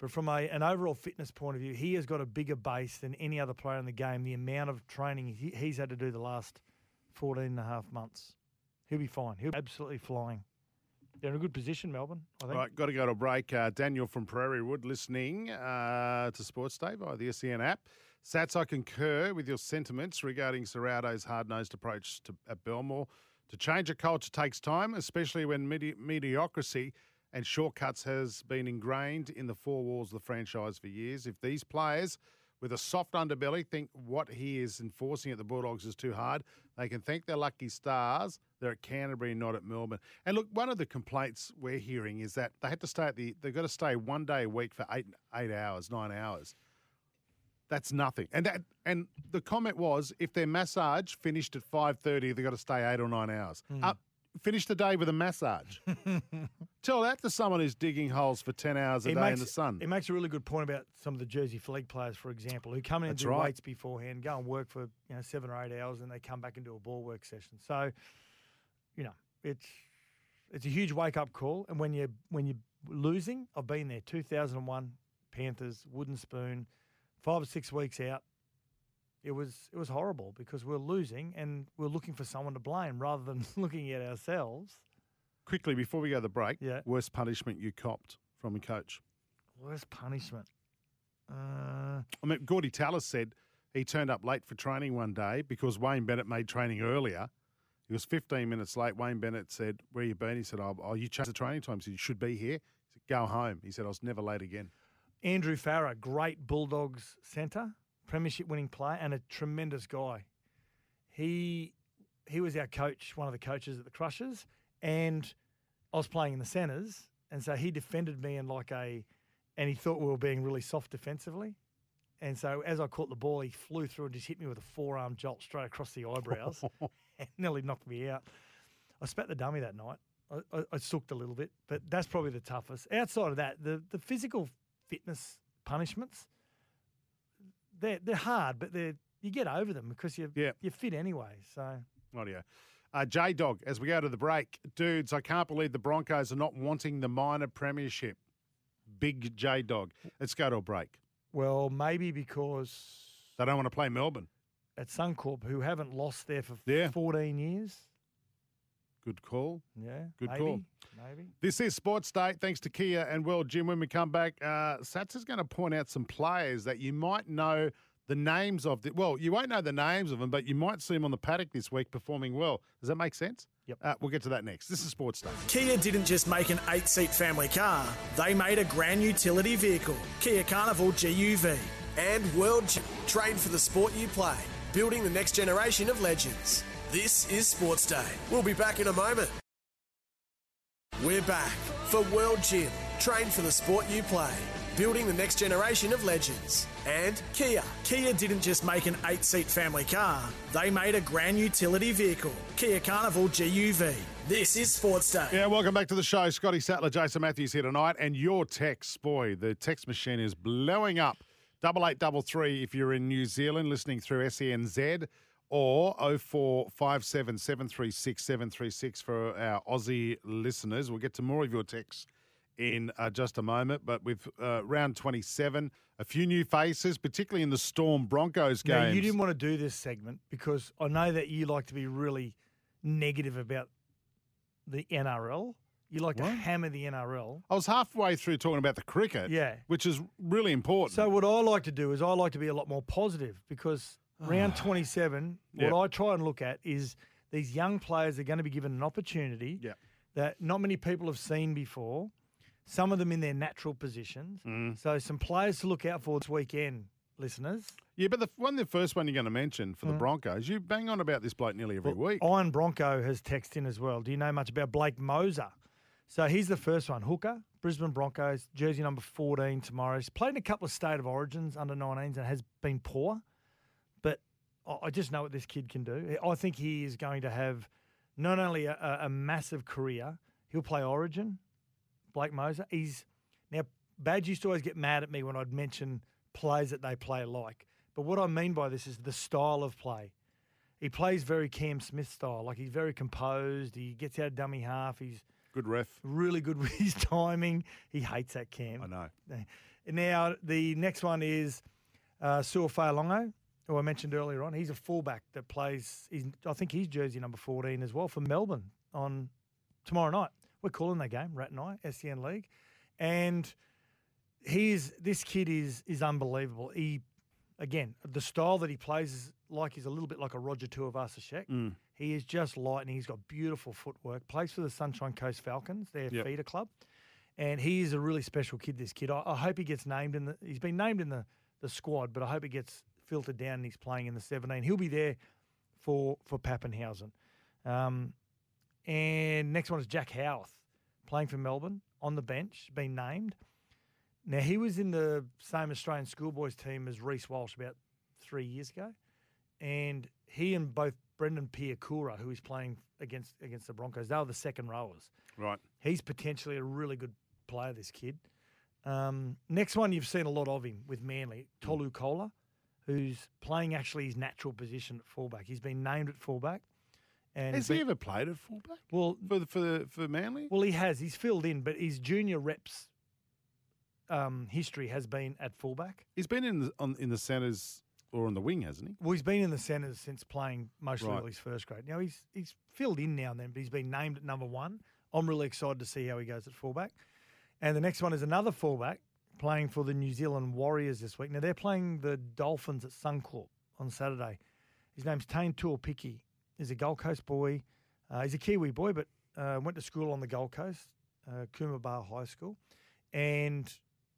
but from a, an overall fitness point of view, he has got a bigger base than any other player in the game. The amount of training he, he's had to do the last 14 and a half months. He'll be fine. He'll be absolutely flying. They're in a good position, Melbourne, I think. Right, got to go to break. Uh, Daniel from Prairie Wood listening uh, to Sports Day via the SEN app. Satts, I concur with your sentiments regarding Ciraldo's hard nosed approach to, at Belmore. To change a culture takes time, especially when medi- mediocrity and shortcuts has been ingrained in the four walls of the franchise for years. If these players with a soft underbelly think what he is enforcing at the Bulldogs is too hard, they can thank their lucky stars they're at Canterbury, not at Melbourne. And look, one of the complaints we're hearing is that they had to stay at the they've got to stay one day a week for eight eight hours, nine hours. That's nothing. And that and the comment was if their massage finished at five thirty, they've got to stay eight or nine hours. Hmm. Up finish the day with a massage. [laughs] Tell that to someone who's digging holes for ten hours a He day makes, in the sun. It makes a really good point about some of the Jersey Flegg players, for example, who come in and do right. weights beforehand, go and work for you know seven or eight hours, and they come back and do a ball work session. So, you know, it's it's a huge wake up call. And when you when you're losing, I've been there. Two thousand and one Panthers, wooden spoon, five or six weeks out. It was it was horrible because we're losing and we're looking for someone to blame rather than [laughs] looking at ourselves. Quickly before we go to the break, Yeah. worst punishment you copped from a coach. Worst punishment. Uh, I mean, Gordy Tallis said he turned up late for training one day because Wayne Bennett made training earlier. He was 15 minutes late. Wayne Bennett said, Where you been? He said, Oh, oh you changed the training time. He said, You should be here. He said, Go home. He said, I was never late again. Andrew Farrar, great Bulldogs centre, premiership winning player, and a tremendous guy. He he was our coach, one of the coaches at the Crushers, and I was playing in the centres, and so he defended me in like a, and he thought we were being really soft defensively, and so as I caught the ball, he flew through and just hit me with a forearm jolt straight across the eyebrows, [laughs] and nearly knocked me out. I spat the dummy that night. I, I, I sooked a little bit, but that's probably the toughest. Outside of that, the the physical fitness punishments, they're they're hard, but they're you get over them because you Yeah. you're fit anyway. So Audio. Uh, J Dog, as we go to the break, dudes, I can't believe the Broncos are not wanting the minor premiership. Big J Dog. Let's go to a break. well, maybe because They don't want to play Melbourne. at Suncorp, who haven't lost there for Yeah. 14 years. Good call. Yeah, Good maybe, call. Maybe. This is Sports Day. Thanks to Kia and World Gym. When we come back, uh, Satts is going to point out some players that you might know the names of. The, well, you won't know the names of them, but you might see them on the paddock this week performing well. Does that make sense? Yep. Uh, we'll get to that next. This is Sports Day. Kia didn't just make an eight seat family car, they made a grand utility vehicle, Kia Carnival GUV. And World Gym, trained for the sport you play, building the next generation of legends. This is Sports Day. We'll be back in a moment. We're back for World Gym, trained for the sport you play, building the next generation of legends. And Kia. Kia didn't just make an eight seat family car, they made a grand utility vehicle, Kia Carnival GUV. This is Sports Day. Yeah, welcome back to the show. Scotty Sattler, Jason Matthews here tonight, and your text, boy, the text machine is blowing up. Double eight double three if you're in New Zealand listening through SENZ, or 0457 736 736 for our Aussie listeners. We'll get to more of your texts in uh, just a moment. But with uh, round 27, a few new faces, particularly in the Storm Broncos Now, you didn't want to do this segment because I know that you like to be really negative about the NRL. You like to hammer the NRL. I was halfway through talking about the cricket, Yeah. which is really important. So what I like to do is I like to be a lot more positive because [sighs] round 27, what Yep. I try and look at is these young players are going to be given an opportunity Yep. that not many people have seen before. Some of them in their natural positions. Mm. So some players to look out for this weekend, listeners. yeah, but the one, the first one you're going to mention for the Mm. Broncos, you bang on about this bloke nearly every week. Iron Bronco has texted in as well. Do you know much about Blake Mozer? So he's the first one. Hooker, Brisbane Broncos, jersey number 14 tomorrow. He's played in a couple of state of origins under 19s and has been poor. I just know what this kid can do. I think he is going to have not only a, a- a massive career, he'll play origin, Blake Mozer. He's now Badge used to always get mad at me when I'd mention plays that they play like. But what I mean by this is the style of play. He plays very Cam Smith style. Like he's very composed. He gets out of dummy half. He's Good ref. really good [laughs] with his timing. He hates that Cam. I know. Now the next one is uh, Suafalongo, who I mentioned earlier on. He's a fullback that plays. He's, I think he's jersey number fourteen as well for Melbourne on tomorrow night. We're calling that game, Rat and I, SEN League, and he's this kid is is unbelievable. He again the style that he plays is like he's a little bit like a Roger Tuivasa-Sheck. Mm. He is just lightning. He's got beautiful footwork. Plays for the Sunshine Coast Falcons, their Yep. feeder club, and he is a really special kid. This kid, I, I hope he gets named in the. He's been named in the the squad, but I hope he gets filtered down and he's playing in the 17. He'll be there for for Papenhuyzen. Um, and next one is Jack Howarth, playing for Melbourne on the bench, been named. Now he was in the same Australian schoolboys team as Reece Walsh about three years ago, and he and both Brendan Piakura, who is playing against against the Broncos, they were the second rowers. Right. He's potentially a really good player. This kid. Um, next one, you've seen a lot of him with Manly, Tolu Koula, who's playing actually his natural position at fullback. He's been named at fullback. And Has been- he ever played at fullback? Well, for the, for the, for Manly. well, he has. He's filled in, but his junior reps um, history has been at fullback. He's been in the on, in the centres or on the wing, hasn't he? Well, he's been in the centres since playing mostly Right. all his first grade. Now he's he's filled in now and then, but he's been named at number one. I'm really excited to see how he goes at fullback. And the next one is another fullback playing for the New Zealand Warriors this week. Now they're playing the Dolphins at Suncorp on Saturday. His name's Taine Tuaupiki. He's a Gold Coast boy. Uh, he's a Kiwi boy, but uh, went to school on the Gold Coast, uh, Coomera High School. And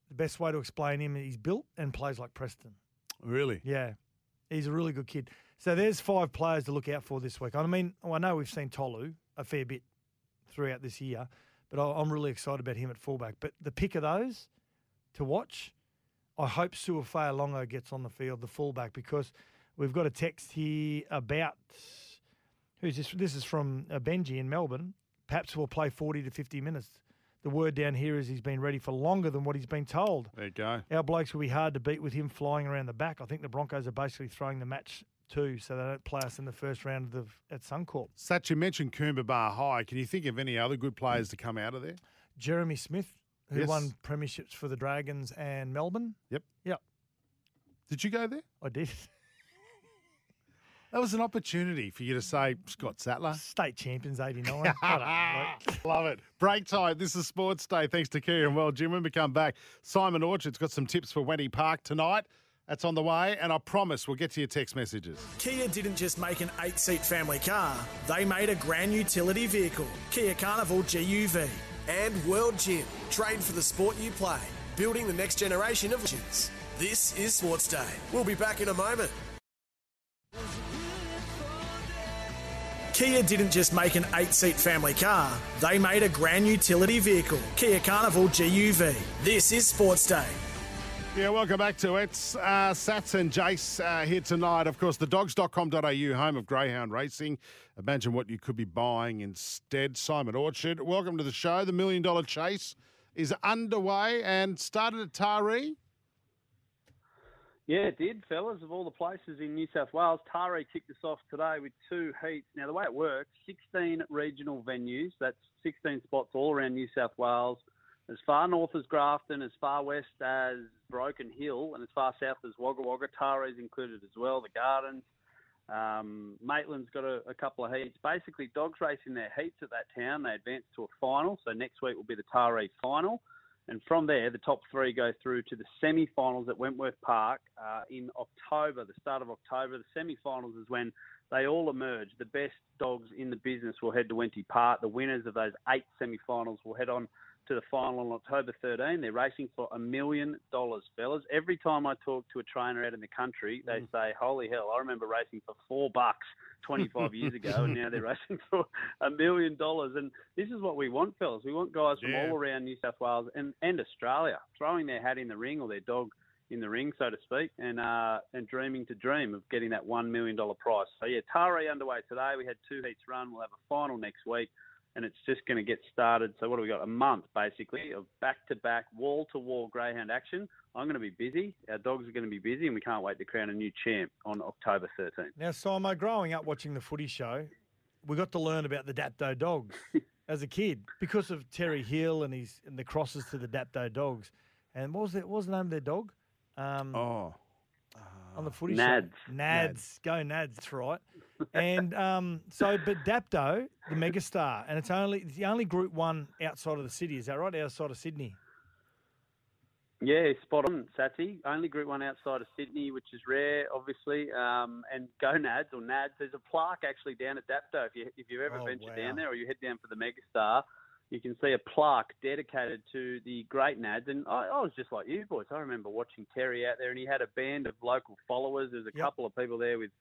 the best way to explain him, he's built and plays like Preston. Really? Yeah, he's a really good kid. So there's five players to look out for this week. I mean, oh, I know we've seen Tolu a fair bit throughout this year, but I- I'm really excited about him at fullback. But the pick of those to watch, I hope Sua Fa'alogo gets on the field, the fullback, because we've got a text here about who's this? This is from uh, Benji in Melbourne. Perhaps we'll play 40 to 50 minutes. The word down here is he's been ready for longer than what he's been told. There you go. Our blokes will be hard to beat with him flying around the back. I think the Broncos are basically throwing the match too, so they don't play us in the first round of the, at Suncorp. Satch, you mentioned Coombabah High. Can you think of any other good players to come out of there? Jeremy Smith, who Yes. won premierships for the Dragons and Melbourne. Yep. Yep. Did you go there? I did. [laughs] That was an opportunity for you to say Scott Sattler. State champions, 89. What a [laughs] bloke. Love it. Break time. This is Sports Day. Thanks to Kia and World Gym. When we come back, Simon Orchard's got some tips for Wenty Park tonight. That's on the way, and I promise we'll get to your text messages. Kia didn't just make an eight seat family car, they made a grand utility vehicle, Kia Carnival GUV. And World Gym, train for the sport you play, building the next generation of legends. This is Sports Day. We'll be back in a moment. Kia didn't just make an eight seat family car, they made a grand utility vehicle, Kia Carnival GUV. This is Sports Day. Yeah, welcome back to it. Uh, Satts and Jace uh, here tonight. Of course, the dogs.com.au, home of Greyhound Racing. Imagine what you could be buying instead. Simon Orchard, welcome to the show. The Million Dollar Chase is underway and started at Taree. Yeah, it did, fellas. Of all the places in New South Wales, Taree kicked us off today with two heats. Now, the way it works, 16 regional venues, that's 16 spots all around New South Wales, as far north as Grafton, as far west as Broken Hill, and as far south as Wagga Wagga. Tara's included as well. The Gardens. Um, Maitland's got a, a couple of heats. Basically, dogs racing their heats at that town. They advance to a final. So next week will be the Taree final. And from there, the top three go through to the semi-finals at Wentworth Park uh, in October, the start of October. The semi-finals is when they all emerge. The best dogs in the business will head to Wenty Park. The winners of those eight semi-finals will head on to the final on October 13. They're racing for a million dollars, fellas. Every time I talk to a trainer out in the country, they Mm. say, "Holy hell! I remember racing for four bucks 25 years ago, and now they're [laughs] racing for a million dollars." And this is what we want, fellas. We want guys from Yeah. all around New South Wales and, and Australia throwing their hat in the ring or their dog in the ring, so to speak, and uh, and dreaming to dream of getting that one million dollar prize. So yeah, Taree underway today. We had two heats run. We'll have a final next week, and it's just going to get started. So what do we got? A month basically of back to back, wall to wall greyhound action. I'm going to be busy. Our dogs are going to be busy, and we can't wait to crown a new champ on October 13th. Now, Simo, growing up watching the footy show, we got to learn about the Dapto dogs [laughs] as a kid because of Terry Hill and his and the crosses to the Dapto dogs. And what was it? What was the name of their dog? Um, oh, on the footy Nads. show. Nads. Go Nads. That's right. And um, so, but Dapto, the megastar, and it's only it's the only Group One outside of the city. Is that right? Outside of Sydney. Yeah, spot on, Satsy. Only Group 1 outside of Sydney, which is rare, obviously. Um, and gonads or Nads. There's a plaque actually down at Dapto. If, you, if you've ever Oh, ventured wow. down there or you head down for the Megastar, you can see a plaque dedicated to the great Nads. And I, I was just like you boys. I remember watching Terry out there and he had a band of local followers. There's a Yep. couple of people there with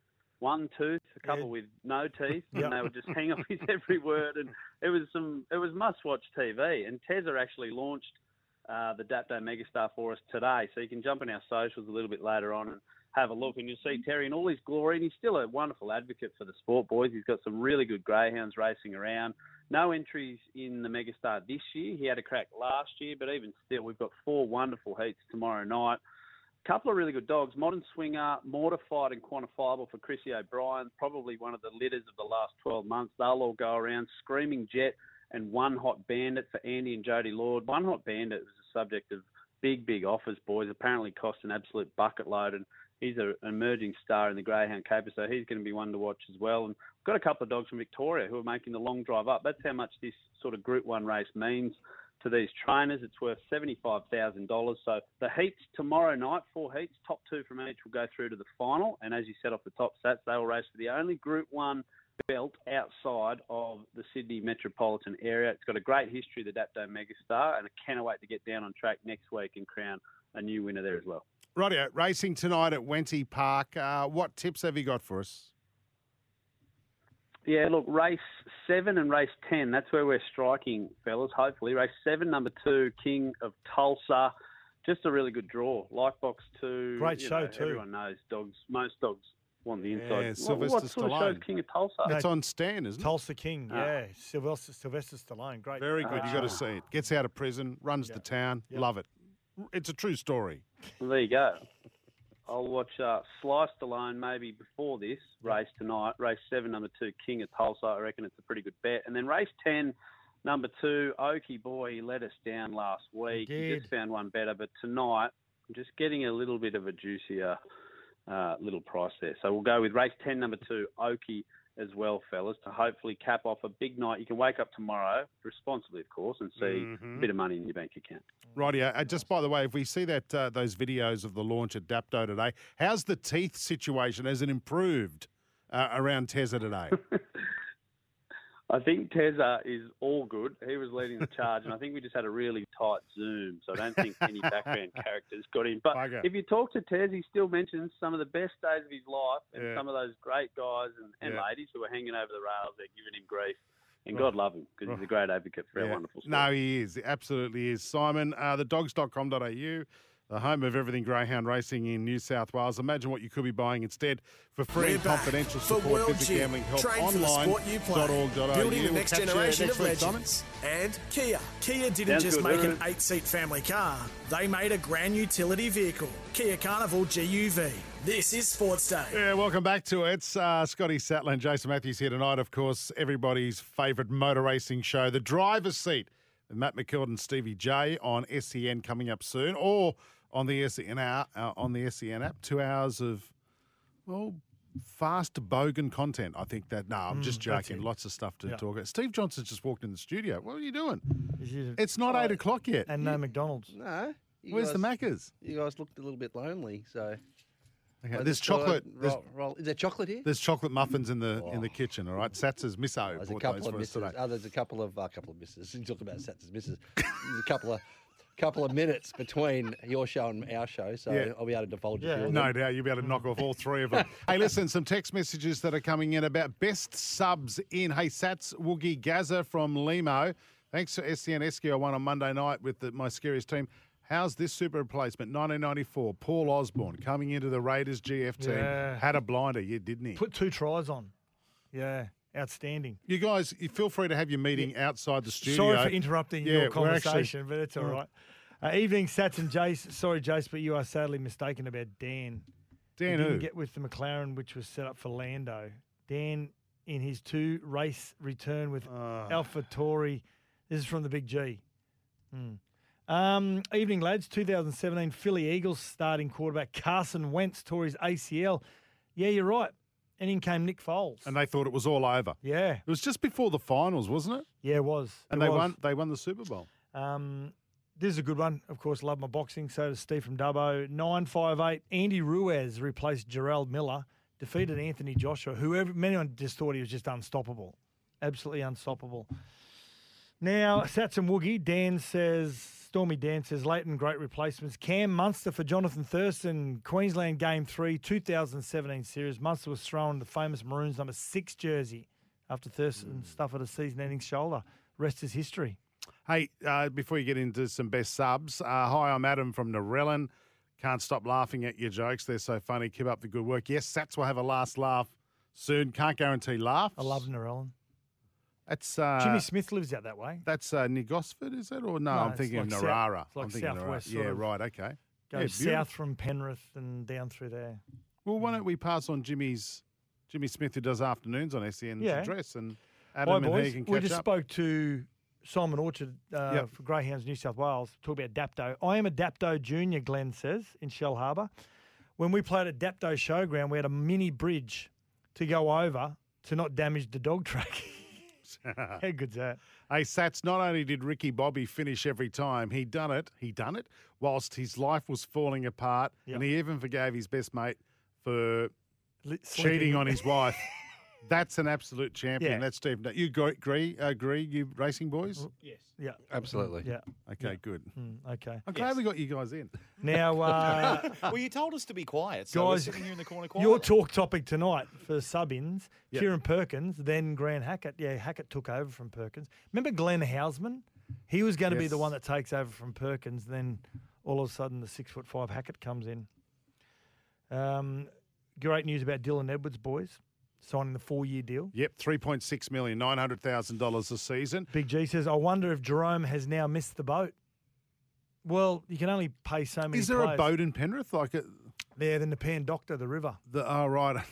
one tooth, a couple Yeah. with no teeth, and they would just hang off his [laughs] every word. And it was some, it was must-watch TV. And Tezza actually launched uh, the Dapto Megastar for us today. So you can jump in our socials a little bit later on and have a look, and you'll see Terry in all his glory. And he's still a wonderful advocate for the sport, boys. He's got some really good greyhounds racing around. No entries in the Megastar this year. He had a crack last year, but even still, we've got four wonderful heats tomorrow night. Couple of really good dogs. Modern Swinger, Mortified and Quantifiable for Chrissy O'Brien, probably one of the litters of the last 12 months. They'll all go around. Screaming Jet and One Hot Bandit for Andy and Jody Lord. One Hot Bandit was the subject of big, big offers, boys. Apparently cost an absolute bucket load, and he's a, an emerging star in the Greyhound Caper, so he's going to be one to watch as well. And we've got a couple of dogs from Victoria who are making the long drive up. That's how much this sort of Group 1 race means to these trainers. It's worth $75,000. So the heats tomorrow night, four heats, top two from each will go through to the final. And as you said off the top stats, they will race for the only Group 1 belt outside of the Sydney metropolitan area. It's got a great history, the Dapto Megastar, and I cannot wait to get down on track next week and crown a new winner there as well. Rightio, racing tonight at Wenty Park. Uh, what tips have you got for us? Yeah, look, race seven and race ten. That's where we're striking, fellas. Hopefully, race seven, number two, King of Tulsa. Just a really good draw. Like box two. Great show know, too. Everyone knows dogs. Most dogs want the inside. Yeah, what, Sylvester what sort of show's Stallone. King of Tulsa? It's on Stan, isn't it? Tulsa King, Ah. yeah. Sylvester, Sylvester Stallone, great. Very good. You've got to Ah. see it. Gets out of prison, runs the town. Love it. It's a true story. Well, there you go. I'll watch uh, Sly Stallone maybe before this race tonight. Race seven, number two, King of Tulsa. I reckon it's a pretty good bet. And then race ten, number two, Okie Boy. He let us down last week. He did. just found one better, but tonight I'm just getting a little bit of a juicier uh, little price there. So we'll go with race ten, number two, Okie as well, fellas, to hopefully cap off a big night. You can wake up tomorrow responsibly, of course, and see Mhm. a bit of money in your bank account. Rightio. Uh, just by the way, if we see that uh, those videos of the launch at Dapto today, how's the teeth situation? Has it improved uh, around Tezza today? [laughs] I think Tezza is all good. He was leading the charge, and I think we just had a really tight zoom, so I don't think any background [laughs] characters got in. But Bugger. if you talk to Tez, he still mentions some of the best days of his life and Yeah. some of those great guys and, and Yeah. ladies who were hanging over the rails there giving him grief. And Right. God love him because he's a great advocate for our wonderful sport. No, he is. He absolutely is. Simon, uh, the dogs.com.au, the home of everything greyhound racing in New South Wales. Imagine what you could be buying instead for free We're and confidential support. World Visit Gym. Gambling Help Train the Online. sport you play. .org.au. Building the We'll next generation next of week, legends. And Kia. Kia didn't Sounds just good, make doesn't an eight-seat family car. They made a grand utility vehicle. Kia Carnival GUV. This is Sports Day. Yeah, welcome back to it. It's uh, Scotty Sattler and Jason Matthews here tonight. Of course, everybody's favourite motor racing show, The Driver's Seat, Matt McKild and Stevie J on SEN coming up soon, or on the SEN app, uh, on the SEN app. Two hours of well, fast bogan content. I think that. No, I'm Mm, just joking. Lots of stuff to Yeah. talk about. Steve Johnson's just walked in the studio. What are you doing? You- It's not eight o'clock yet. And no McDonald's. No. you Where's the guys- Maccas? You guys looked a little bit lonely, so. Okay, I there's just thought chocolate. There's, Roll, roll. Is there chocolate here? there's chocolate muffins in the in the kitchen. All right, Satts's misso There's a couple of misses. Oh, there's a couple of a couple of misses. [laughs] You talk about Satts's misses. There's a couple of couple of minutes between your show and our show, so Yeah. I'll be able to divulge a few of No doubt you'll be able to knock off all three of them. [laughs] hey, listen, some text messages that are coming in about best subs in. Hey, Satts Woogie Gaza from Limo. Thanks to SEN Esky. I won on Monday night with the, my scariest team. How's this super replacement? 1994, Paul Osborne coming into the Raiders GF team. Yeah. Had a blinder, yeah, didn't he? Put two tries on. Yeah, outstanding. You guys, you feel free to have your meeting outside the studio. Sorry for interrupting Yeah, your we're actually- conversation, but it's all right. Uh, evening, Satts and Jace. Sorry, Jace, but you are sadly mistaken about Dan. Dan he didn't who? get with the McLaren, which was set up for Lando. Dan, in his two race return with Ah. AlphaTauri, this is from the Big G. Hmm. Um, evening, lads. 2017 Philly Eagles starting quarterback Carson Wentz tore his ACL. Yeah, you're right. And in came Nick Foles. And they thought it was all over. Yeah. It was just before the finals, wasn't it? Yeah, it was. And It they was. won. They won the Super Bowl. Um, this is a good one. Of course, love my boxing. So does Steve from Dubbo. 958. Andy Ruiz replaced Jarrell Miller, defeated Anthony Joshua, whoever many just thought he was just unstoppable. Absolutely unstoppable. Now, Satts and Woogie, Dan says, Stormy Dan says, Leighton, great replacements. Cam Munster for Jonathan Thurston, Queensland Game 3, 2017 series. Munster was thrown the famous Maroons number six jersey after Thurston suffered a season ending shoulder. Rest is history. Hey, uh, before you get into some best subs, uh, hi, I'm Adam from Narellan. Can't stop laughing at your jokes. They're so funny. Keep up the good work. Yes, Satts will have a last laugh soon. Can't guarantee laughs. I love Narellan. That's uh, Jimmy Smith lives out that way. That's uh, New Gosford, is it? Or no, No, I'm thinking like of south- Narara. it's like I'm thinking southwest sort Yeah, of- right. Okay. Goes yeah, south from Penrith and down through there. Well, why don't we pass on Jimmy's Jimmy Smith, who does afternoons on SEN's Yeah. address, and Adam boys. can catch up. we just up. spoke to Simon Orchard uh, Yep. for Greyhounds New South Wales. Talk about Dapto. I am a Dapto junior, Glenn says, in Shellharbour. When we played at Dapto Showground, we had a mini bridge to go over to not damage the dog track. [laughs] [laughs] [laughs] How good's that? Hey, Satts, not only did Ricky Bobby finish every time, he done it, he done it whilst his life was falling apart, and he even forgave his best mate for cheating on his wife. [laughs] That's an absolute champion. Yeah. That's Steve. You agree, agree, agree, you racing boys? Yes. Yeah. Absolutely. Yeah. Okay, good. Mm, okay. I'm glad we got you guys in. Now, [laughs] uh, well, you told us to be quiet, so we're guys, sitting here in the corner quiet. your talk topic tonight for sub-ins, Yep. Kieren Perkins, then Grant Hackett. Yeah, Hackett took over from Perkins. Remember Glen Housman? He was going to be the one that takes over from Perkins. Then all of a sudden, the six foot five Hackett comes in. Um, great news about Dylan Edwards, boys, signing the four-year deal. Yep, three point six million, nine hundred thousand dollars a season. Big G says, "I wonder if Jerome has now missed the boat." Well, you can only pay so many. Is there a boat in Penrith like a, there? The Nepean Doctor, the river. the? Oh right,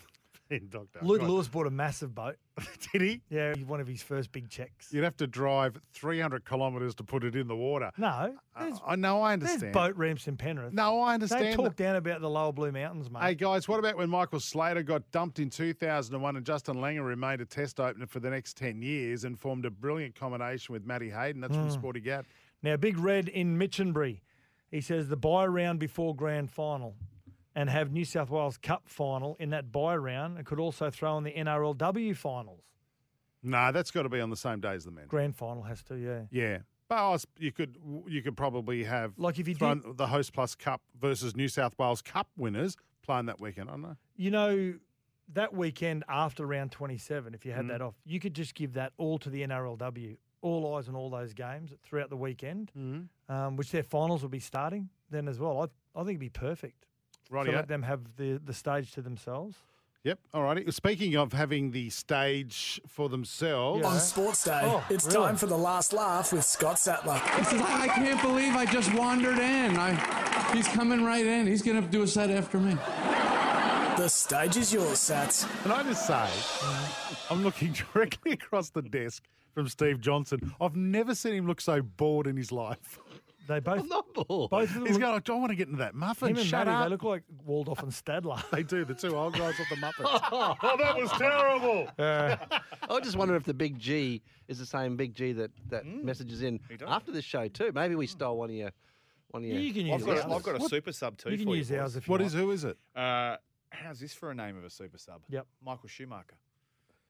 Pen Doctor. Luke. Lewis bought a massive boat. [laughs] Did he? Yeah, one of his first big checks. You'd have to drive three hundred kilometres to put it in the water. No, Uh, I know, I there's understand. boat ramps in Penrith. No, I understand. Don't talk down about the lower Blue Mountains, mate. Hey guys, what about when Michael Slater got dumped in 2001 and Justin Langer remained a test opener for the next 10 years and formed a brilliant combination with Matty Hayden? That's from Mm. Sporty Gap. Now, Big Red in Mitchenbury, he says the buy round before grand final and have New South Wales Cup final in that buy round and could also throw in the NRLW finals. No, that's got to be on the same day as the men. Grand final has to, yeah. Yeah. But I was- you could you could probably have Like if you thrown the Hostplus Cup versus New South Wales Cup winners playing that weekend. I don't know. You know, that weekend after round 27, if you had Mhm. that off, you could just give that all to the NRLW. All eyes on all those games throughout the weekend, Mm-hmm. um, which their finals will be starting then as well. I, I think it'd be perfect. Rightio. To let them have the, the stage to themselves. Yep. All righty. Speaking of having the stage for themselves, On Sports Day, Oh, it's time for the last laugh with Scott Sattler. He says, I, I can't believe I just wandered in. I, he's coming right in. He's going to do a set after me. The stage is yours, Satts. Can I just say, mm-hmm. I'm looking [laughs] directly across the desk from Steve Johnson. I've never seen him look so bored in his life. They both not bored. both of them He's look, going, I don't want to get into that muffin. him and Shut Matty, up. they look like Waldorf and Statler. [laughs] They do, the two old guys with the Muppets. [laughs] oh, that was terrible. I just wonder if the big G is the same big G that, that Mm. messages in after this show too. Maybe we stole one of your one of your. You can I've use got, ours. a, I've got a super sub too You can for use you. ours if you What want. is, who is it? Uh, how's this for a name of a super sub? Yep. Michael Schumacher.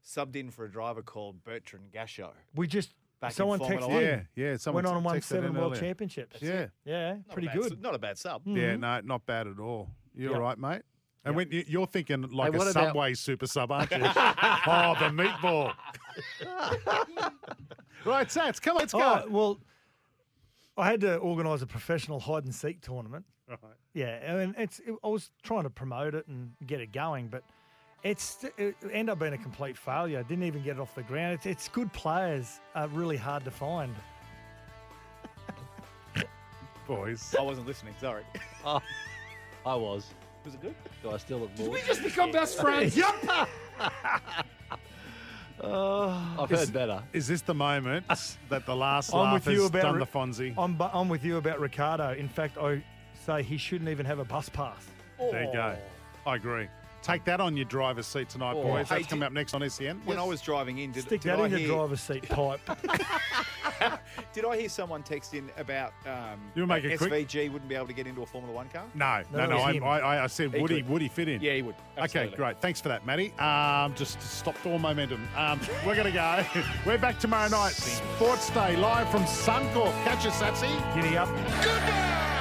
Subbed in for a driver called Bertrand Gachot. We just Back in someone Formula texted One. Yeah, yeah. Someone went on and won seven world earlier. championships. Yeah. yeah, Not pretty good. s- Not a bad sub. Mm-hmm. Yeah, no, not bad at all. You're Yep. right, mate. And when you- you're thinking like Hey, a what about- Subway super sub, aren't you? [laughs] oh, the meatball. [laughs] right, Satts, come on, let's go. Oh, well, I had to organise a professional hide and seek tournament. Right. Yeah, I mean, it's. It, I was trying to promote it and get it going, but it's it ended up being a complete failure. Didn't even get it off the ground. It's, it's good players are really hard to find. [laughs] Boys. I wasn't listening. Sorry. Oh, [laughs] I was. Was it good? Do I still look bored? We just become best friends? [laughs] Yep. Ah. I've Is- heard better. Is this the moment that the last I'm laugh with you has about done Ri- the Fonzie? I'm bu- I'm with you about Ricciardo. In fact, I say he shouldn't even have a bus pass. There you go. I agree. Take that on your driver's seat tonight, Oh. boys. Hey, That's coming up next on SEN. When I was driving in, did, Stick did that I in the hear, driver's seat pipe. [laughs] [laughs] Did I hear someone text in about um, You'll make that it quick. SVG wouldn't be able to get into a Formula One car? No, No, no, no. I. I, I said, He would he, would he fit in? Yeah, he would. Okay, great. Thanks for that, Matty. Um, just stopped all momentum. Um, [laughs] we're going to go. we're back tomorrow night. Sports Day live from Suncorp. Catch us, Satsy. Giddy up. Good day!